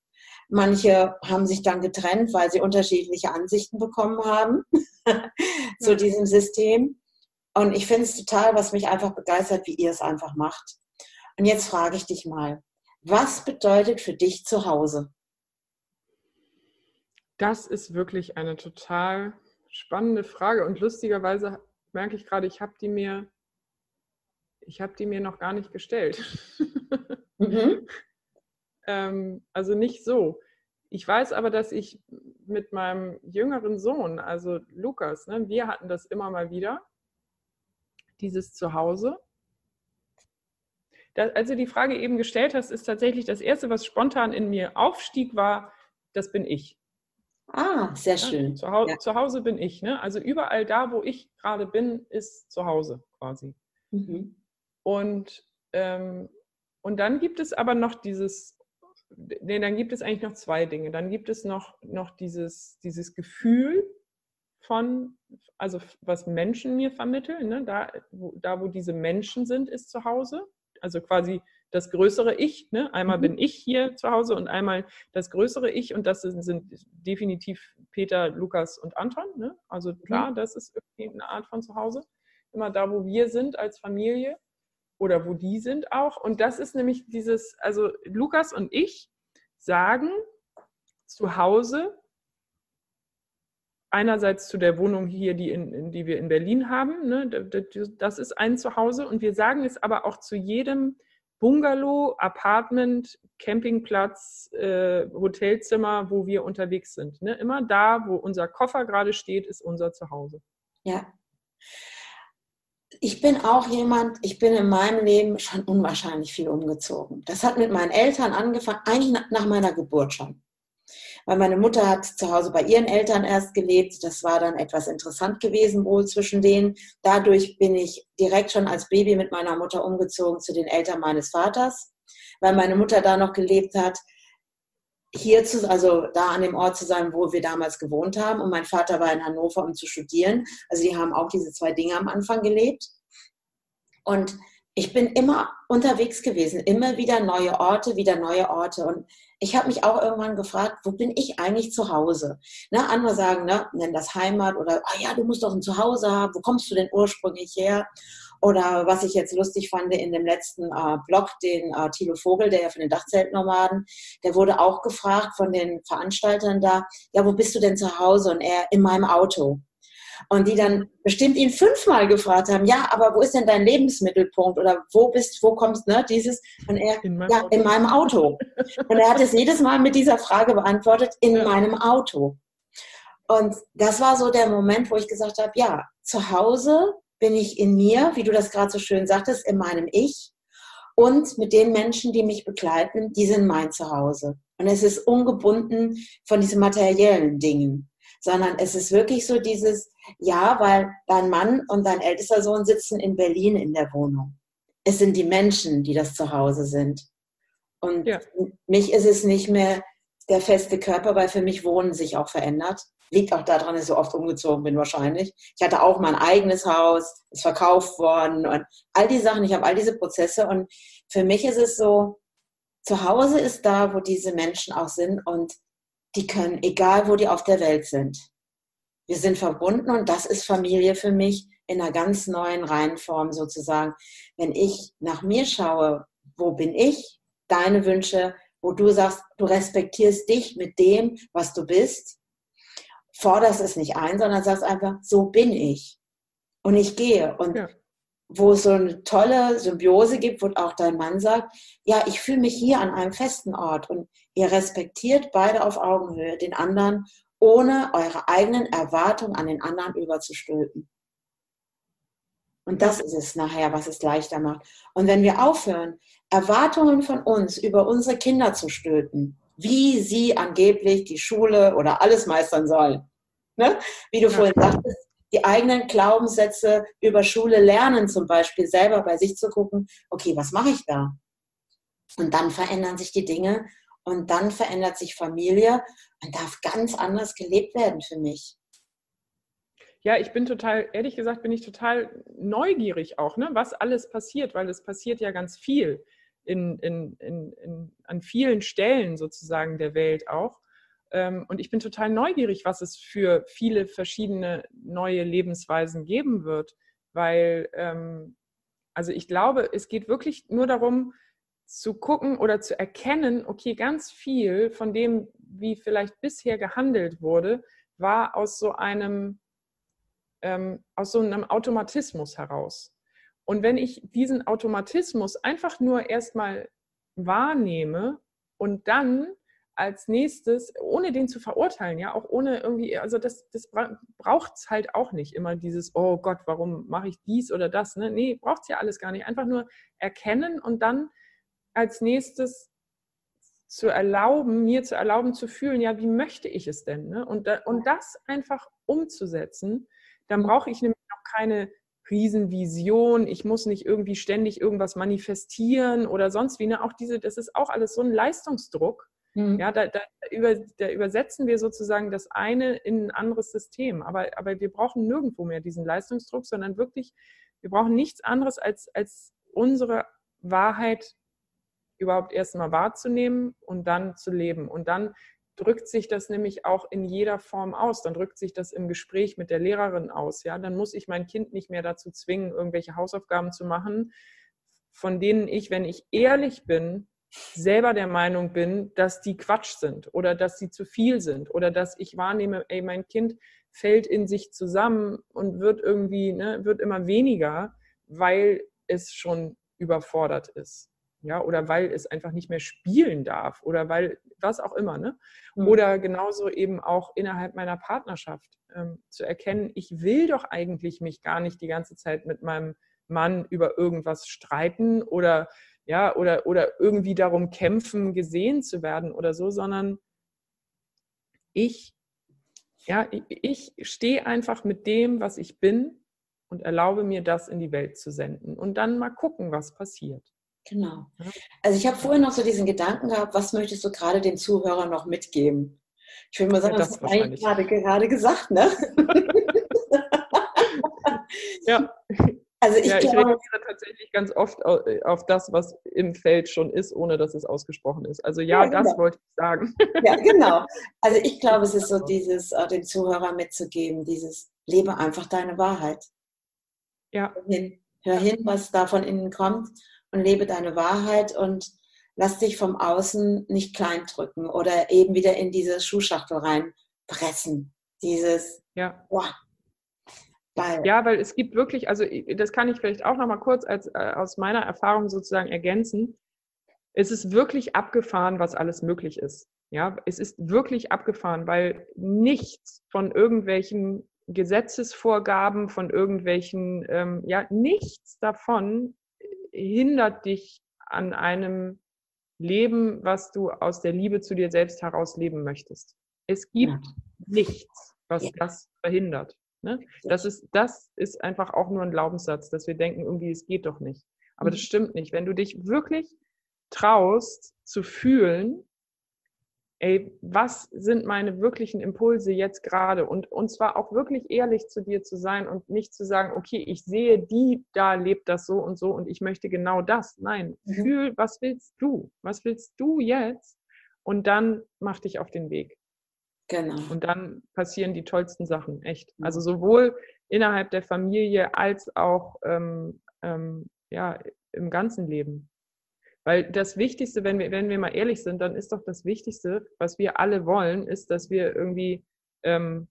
Manche haben sich dann getrennt, weil sie unterschiedliche Ansichten bekommen haben zu diesem System. Und ich finde es total, was mich einfach begeistert, wie ihr es einfach macht. Und jetzt frage ich dich mal, was bedeutet für dich zu Hause? Das ist wirklich eine total spannende Frage und lustigerweise merke ich gerade, ich habe die mir, ich habe die mir noch gar nicht gestellt. Mhm. ähm, also nicht so. Ich weiß aber, dass ich mit meinem jüngeren Sohn, also Lukas, ne, wir hatten das immer mal wieder, dieses Zuhause. Das, als du die Frage eben gestellt hast, ist tatsächlich das Erste, was spontan in mir aufstieg, war, das bin ich. Ah, sehr schön. Ja, zu, Hause, ja. zu, Hause bin ich. Ne? Also überall da, wo ich gerade bin, ist zu Hause quasi. Mhm. Und, ähm, und dann gibt es aber noch dieses, nee, dann gibt es eigentlich noch zwei Dinge. Dann gibt es noch, noch dieses, dieses Gefühl von, also was Menschen mir vermitteln. Ne? Da, wo, da, wo diese Menschen sind, ist zu Hause. Also quasi das größere Ich. Ne? Einmal mhm. bin ich hier zu Hause und einmal das größere Ich und das sind, sind definitiv Peter, Lukas und Anton. Ne? Also mhm. klar, mhm. das ist irgendwie eine Art von Zuhause. Immer da, wo wir sind als Familie oder wo die sind auch. Und das ist nämlich dieses, also Lukas und ich sagen zu Hause einerseits zu der Wohnung hier, die, in, die wir in Berlin haben. Ne? Das ist ein Zuhause. Und wir sagen es aber auch zu jedem Bungalow, Apartment, Campingplatz, äh, Hotelzimmer, wo wir unterwegs sind. Ne? Immer da, wo unser Koffer gerade steht, ist unser Zuhause. Ja. Ich bin auch jemand, ich bin in meinem Leben schon unwahrscheinlich viel umgezogen. Das hat mit meinen Eltern angefangen, eigentlich nach meiner Geburt schon weil meine Mutter hat zu Hause bei ihren Eltern erst gelebt. Das war dann etwas interessant gewesen wohl zwischen denen. Dadurch bin ich direkt schon als Baby mit meiner Mutter umgezogen zu den Eltern meines Vaters, weil meine Mutter da noch gelebt hat. Hier zu, also da an dem Ort zu sein, wo wir damals gewohnt haben. Und mein Vater war in Hannover, um zu studieren. Also die haben auch diese zwei Dinge am Anfang gelebt. Und ich bin immer unterwegs gewesen, immer wieder neue Orte, wieder neue Orte. Und ich habe mich auch irgendwann gefragt, wo bin ich eigentlich zu Hause? Ne, andere sagen, ne, nenn das Heimat oder, ah ja, du musst doch ein Zuhause haben, wo kommst du denn ursprünglich her? Oder was ich jetzt lustig fand in dem letzten äh, Blog, den äh, Thilo Vogel, der ja von den Dachzeltnomaden, der wurde auch gefragt von den Veranstaltern da, ja, wo bist du denn zu Hause? Und er, in meinem Auto und die dann bestimmt ihn fünfmal gefragt haben, ja, aber wo ist denn dein Lebensmittelpunkt oder wo bist, wo kommst, ne, dieses, und er, in ja, Auto. in meinem Auto. Und er hat es jedes Mal mit dieser Frage beantwortet, in ja. meinem Auto. Und das war so der Moment, wo ich gesagt habe, ja, zu Hause bin ich in mir, wie du das gerade so schön sagtest, in meinem Ich. Und mit den Menschen, die mich begleiten, die sind mein Zuhause. Und es ist ungebunden von diesen materiellen Dingen sondern es ist wirklich so dieses, ja, weil dein Mann und dein ältester Sohn sitzen in Berlin in der Wohnung. Es sind die Menschen, die das Zuhause sind. Und ja. mich ist es nicht mehr der feste Körper, weil für mich Wohnen sich auch verändert. Liegt auch daran, dass ich so oft umgezogen bin wahrscheinlich. Ich hatte auch mein eigenes Haus, ist verkauft worden und all die Sachen. Ich habe all diese Prozesse und für mich ist es so, zu Hause ist da, wo diese Menschen auch sind und die können, egal wo die auf der Welt sind. Wir sind verbunden und das ist Familie für mich in einer ganz neuen Reihenform sozusagen. Wenn ich nach mir schaue, wo bin ich? Deine Wünsche, wo du sagst, du respektierst dich mit dem, was du bist, forderst es nicht ein, sondern sagst einfach, so bin ich. Und ich gehe. Und ja. wo es so eine tolle Symbiose gibt, wo auch dein Mann sagt, ja, ich fühle mich hier an einem festen Ort und ihr respektiert beide auf Augenhöhe den anderen, ohne eure eigenen Erwartungen an den anderen überzustülpen. Und das ist es nachher, was es leichter macht. Und wenn wir aufhören, Erwartungen von uns über unsere Kinder zu stülpen, wie sie angeblich die Schule oder alles meistern sollen. Ne? Wie du ja. vorhin sagtest, die eigenen Glaubenssätze über Schule lernen, zum Beispiel selber bei sich zu gucken, okay, was mache ich da? Und dann verändern sich die Dinge und dann verändert sich Familie und darf ganz anders gelebt werden für mich. Ja, ich bin total, ehrlich gesagt, bin ich total neugierig auch, ne, was alles passiert, weil es passiert ja ganz viel in, in, in, in, an vielen Stellen sozusagen der Welt auch. Ähm, und ich bin total neugierig, was es für viele verschiedene neue Lebensweisen geben wird, weil, ähm, also ich glaube, es geht wirklich nur darum, zu gucken oder zu erkennen, okay, ganz viel von dem, wie vielleicht bisher gehandelt wurde, war aus so einem, ähm, aus so einem Automatismus heraus. Und wenn ich diesen Automatismus einfach nur erstmal wahrnehme und dann als nächstes, ohne den zu verurteilen, ja, auch ohne irgendwie, also das, das braucht es halt auch nicht immer dieses, oh Gott, warum mache ich dies oder das, ne? Nee, braucht es ja alles gar nicht. Einfach nur erkennen und dann als nächstes zu erlauben, mir zu erlauben zu fühlen, ja, wie möchte ich es denn? Ne? Und, und das einfach umzusetzen, dann brauche ich nämlich noch keine Riesenvision, ich muss nicht irgendwie ständig irgendwas manifestieren oder sonst wie. Ne? Auch diese, das ist auch alles so ein Leistungsdruck. Mhm. Ja, da, da, über, da übersetzen wir sozusagen das eine in ein anderes System. Aber, aber wir brauchen nirgendwo mehr diesen Leistungsdruck, sondern wirklich, wir brauchen nichts anderes als, als unsere Wahrheit überhaupt erst mal wahrzunehmen und dann zu leben. Und dann drückt sich das nämlich auch in jeder Form aus. Dann drückt sich das im Gespräch mit der Lehrerin aus. Ja, dann muss ich mein Kind nicht mehr dazu zwingen, irgendwelche Hausaufgaben zu machen, von denen ich, wenn ich ehrlich bin, selber der Meinung bin, dass die Quatsch sind oder dass sie zu viel sind oder dass ich wahrnehme, ey, mein Kind fällt in sich zusammen und wird irgendwie, ne, wird immer weniger, weil es schon überfordert ist ja, oder weil es einfach nicht mehr spielen darf oder weil was auch immer, ne? Mhm. Oder genauso eben auch innerhalb meiner Partnerschaft ähm, zu erkennen, ich will doch eigentlich mich gar nicht die ganze Zeit mit meinem Mann über irgendwas streiten oder ja, oder, oder irgendwie darum kämpfen, gesehen zu werden oder so, sondern ich, ja, ich, ich stehe einfach mit dem, was ich bin und erlaube mir das in die Welt zu senden und dann mal gucken, was passiert. Genau. Also ich habe vorhin noch so diesen Gedanken gehabt, was möchtest du gerade den Zuhörern noch mitgeben? Ich würde mal sagen, ja, das, das hast du eigentlich gerade, gerade gesagt, ne? ja. Also ich, ja, ich glaube, reagiere tatsächlich ganz oft äh, auf das, was im Feld schon ist, ohne dass es ausgesprochen ist. Also ja, ja genau. das wollte ich sagen. Ja, genau. Also ich glaube, es ist so dieses, äh, den Zuhörern mitzugeben, dieses lebe einfach deine Wahrheit. Ja. Hör hin, hör hin was da von innen kommt und lebe deine Wahrheit und lass dich vom Außen nicht kleindrücken oder eben wieder in diese Schuhschachtel reinpressen. Dieses, ja. Boah, weil, ja, weil es gibt wirklich, also das kann ich vielleicht auch noch mal kurz als, äh, aus meiner Erfahrung sozusagen ergänzen. Es ist wirklich abgefahren, was alles möglich ist. Ja, es ist wirklich abgefahren, weil nichts von irgendwelchen Gesetzesvorgaben, von irgendwelchen, ähm, ja, nichts davon hindert dich an einem Leben, was du aus der Liebe zu dir selbst heraus leben möchtest. Es gibt ja. nichts. was ja. das verhindert. Ne? Das, ist, das ist einfach auch nur ein Glaubenssatz, dass wir denken, irgendwie, es geht doch nicht. Aber mhm. das stimmt nicht. Wenn du dich wirklich traust zu fühlen, ey, was sind meine wirklichen Impulse jetzt gerade? Und, und zwar auch wirklich ehrlich zu dir zu sein und nicht zu sagen, okay, ich sehe die, da lebt das so und so und ich möchte genau das. Nein, mhm. fühl, was willst du? Was willst du jetzt? Und dann mach dich auf den Weg. Genau. Und dann passieren die tollsten Sachen, echt. Also sowohl innerhalb der Familie als auch ähm, ähm, ja, im ganzen Leben. Weil das Wichtigste, wenn wir, wenn wir mal ehrlich sind, dann ist doch das Wichtigste, was wir alle wollen, ist, dass wir irgendwie, ähm,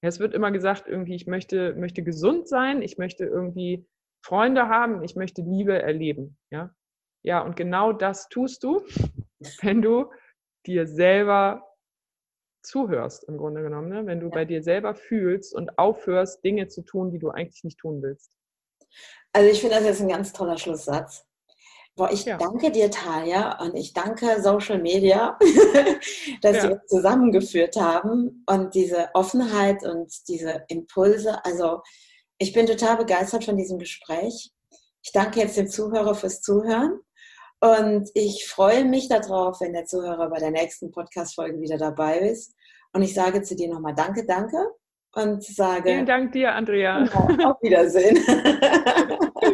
es wird immer gesagt, irgendwie, ich möchte, möchte gesund sein, ich möchte irgendwie Freunde haben, ich möchte Liebe erleben. Ja, ja und genau das tust du, wenn du dir selber zuhörst, im Grunde genommen, ne? wenn du ja. bei dir selber fühlst und aufhörst, Dinge zu tun, die du eigentlich nicht tun willst. Also ich finde das jetzt ein ganz toller Schlusssatz. Boah, ich ja. danke dir, Talia, und ich danke Social Media, dass ja. wir zusammengeführt haben und diese Offenheit und diese Impulse. Also ich bin total begeistert von diesem Gespräch. Ich danke jetzt dem Zuhörer fürs Zuhören und ich freue mich darauf, wenn der Zuhörer bei der nächsten Podcast-Folge wieder dabei ist. Und ich sage zu dir nochmal Danke, danke und sage. Vielen Dank dir, Andrea. Auf Wiedersehen.